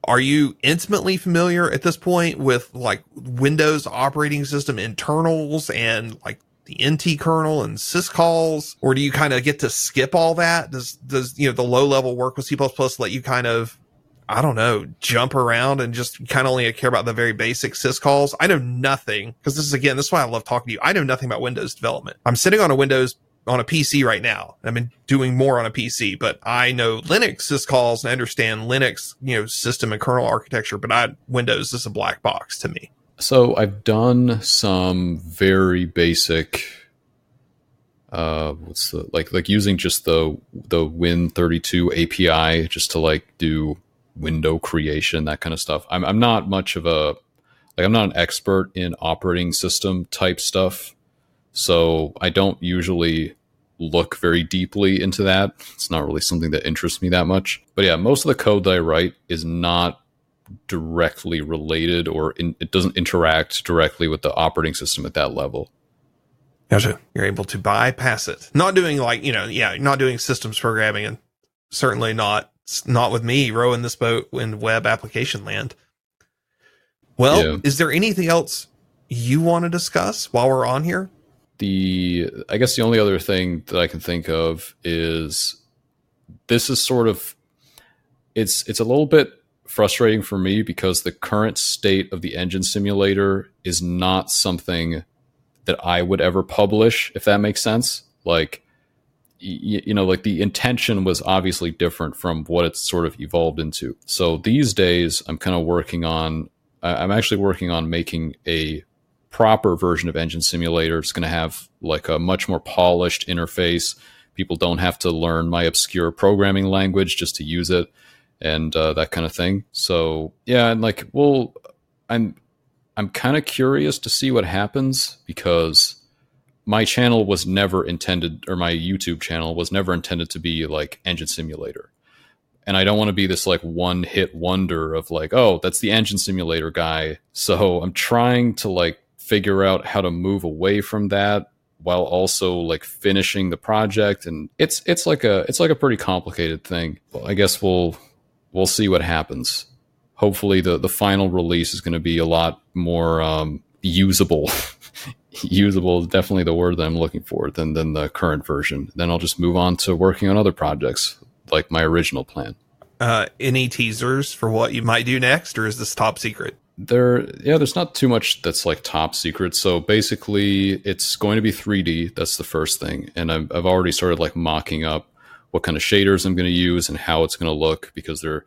are you intimately familiar at this point with like Windows operating system internals and like the NT kernel and syscalls, or do you kind of get to skip all that? Does does you know the low level work with C let you kind of I don't know, jump around and just kind of only care about the very basic syscalls. I know nothing because this is again, this is why I love talking to you. I know nothing about Windows development. I'm sitting on a Windows on a PC right now. I've been doing more on a PC, but I know Linux syscalls and I understand Linux, you know, system and kernel architecture, but I Windows is a black box to me. So I've done some very basic uh what's the like like using just the the Win32 API just to like do window creation, that kind of stuff. I'm I'm not much of a like I'm not an expert in operating system type stuff. So I don't usually look very deeply into that. It's not really something that interests me that much. But yeah, most of the code that I write is not directly related or in, it doesn't interact directly with the operating system at that level. Gotcha. You're able to bypass it. Not doing like, you know, yeah, not doing systems programming and certainly not not with me rowing this boat in web application land. Well, yeah. is there anything else you want to discuss while we're on here? The I guess the only other thing that I can think of is this is sort of it's it's a little bit frustrating for me because the current state of the engine simulator is not something that I would ever publish if that makes sense. Like you, know, like the intention was obviously different from what it's sort of evolved into. So these days, I'm kind of working on, I'm actually working on making a proper version of Engine Simulator. It's going to have like a much more polished interface. People don't have to learn my obscure programming language just to use it and uh, that kind of thing. So yeah, and like, well, I'm I'm kind of curious to see what happens because my channel was never intended, or my YouTube channel was never intended to be like Engine Simulator. And I don't want to be this like one hit wonder of like, oh, that's the Engine Simulator guy. So I'm trying to like figure out how to move away from that while also like finishing the project and it's it's like a it's like a pretty complicated thing. I guess we'll we'll see what happens. Hopefully the the final release is going to be a lot more um, usable usable is definitely the word that I'm looking for than than the current version. Then I'll just move on to working on other projects like my original plan. Uh, any teasers for what you might do next, or is this top secret? There, yeah, there's not too much that's like top secret. So basically, it's going to be 3D. That's the first thing, and I've, I've already started like mocking up what kind of shaders I'm going to use and how it's going to look because there,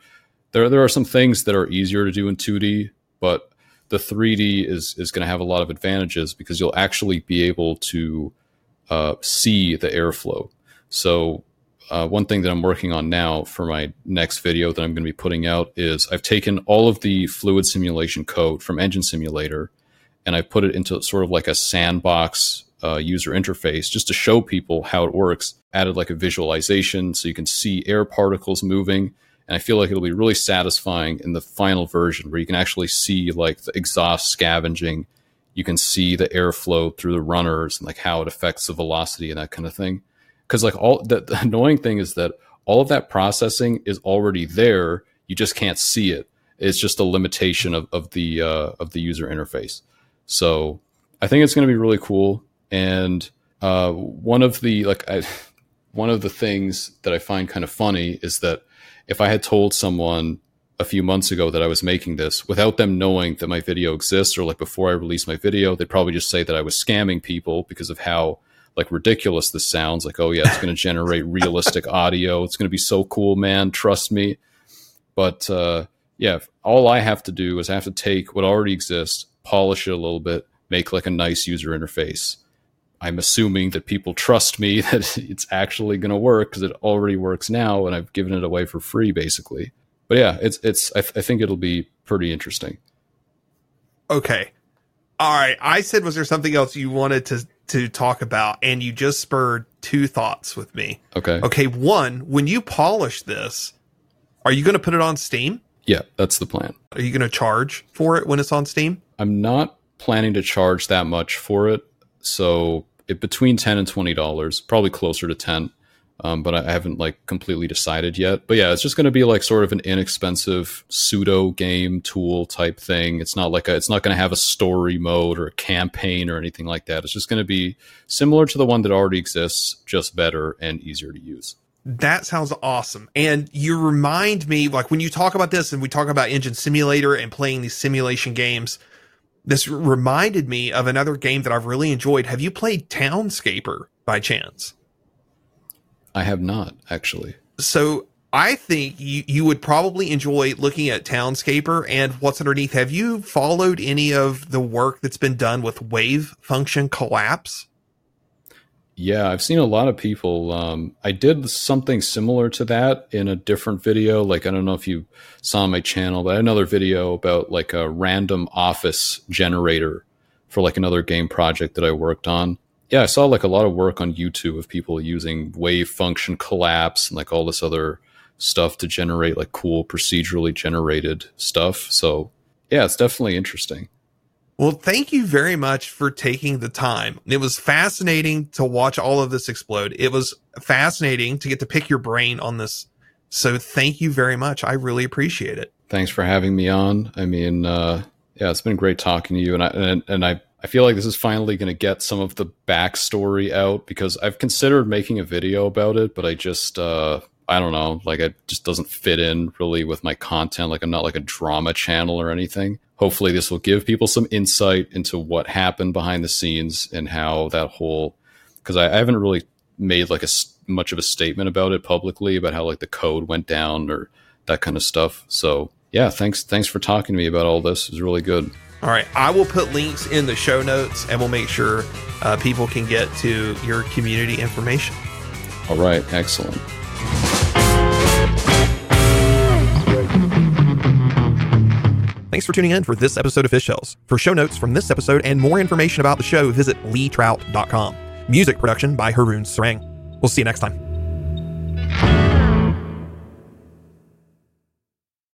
there, there are some things that are easier to do in 2D, but the 3D is is going to have a lot of advantages because you'll actually be able to uh, see the airflow. So uh, one thing that I'm working on now for my next video that I'm going to be putting out is I've taken all of the fluid simulation code from Engine Simulator and I put it into sort of like a sandbox uh, user interface just to show people how it works. Added like a visualization so you can see air particles moving and I feel like it'll be really satisfying in the final version where you can actually see like the exhaust scavenging. You can see the airflow through the runners and like how it affects the velocity and that kind of thing. Because like all the, the annoying thing is that all of that processing is already there. You just can't see it. It's just a limitation of, of the uh, of the user interface. So I think it's going to be really cool. And uh, one of the like I, one of the things that I find kind of funny is that if I had told someone a few months ago that I was making this without them knowing that my video exists or like before I released my video, they'd probably just say that I was scamming people because of how like ridiculous this sounds. Like, oh yeah, it's going to generate realistic audio. It's going to be so cool, man. Trust me. But uh, yeah, all I have to do is I have to take what already exists, polish it a little bit, make like a nice user interface, I'm assuming that people trust me that it's actually going to work because it already works now, and I've given it away for free, basically. But yeah, it's it's. I, th- I think it'll be pretty interesting. Okay, all right. I said, was there something else you wanted to to talk about? And you just spurred two thoughts with me. Okay. Okay. One, when you polish this, are you going to put it on Steam? Yeah, that's the plan. Are you going to charge for it when it's on Steam? I'm not planning to charge that much for it. So it, between ten and twenty dollars, probably closer to ten. um, but I haven't like completely decided yet. But yeah, it's just going to be like sort of an inexpensive pseudo game tool type thing. It's not like a, it's not going to have a story mode or a campaign or anything like that. It's just going to be similar to the one that already exists, just better and easier to use. That sounds awesome. And you remind me, like when you talk about this and we talk about Engine Simulator and playing these simulation games, this reminded me of another game that I've really enjoyed. Have you played Townscaper by chance? I have not actually. So I think you, you would probably enjoy looking at Townscaper and what's underneath. Have you followed any of the work that's been done with wave function collapse? Yeah, I've seen a lot of people. Um, I did something similar to that in a different video. Like, I don't know if you saw my channel, but another video about like a random office generator for like another game project that I worked on yeah, I saw like a lot of work on YouTube of people using wave function collapse and like all this other stuff to generate like cool procedurally generated stuff. So yeah, it's definitely interesting. Well, thank you very much for taking the time. It was fascinating to watch all of this explode. It was fascinating to get to pick your brain on this. So thank you very much. I really appreciate it. Thanks for having me on. I mean, uh, yeah, it's been great talking to you, and I and, and I I feel like this is finally going to get some of the backstory out because I've considered making a video about it, but I just, uh, I don't know, like it just doesn't fit in really with my content. Like I'm not like a drama channel or anything. Hopefully, this will give people some insight into what happened behind the scenes and how that whole, because I, I, haven't really made like a much of a statement about it publicly about how like the code went down or that kind of stuff. So yeah, thanks, thanks for talking to me about all this. It was really good. All right. I will put links in the show notes and we'll make sure uh, people can get to your community information. All right. Excellent. Thanks for tuning in for this episode of Fish Tales. For show notes from this episode and more information about the show, visit leetrout.com. Music production by Haroon Sarang. We'll see you next time.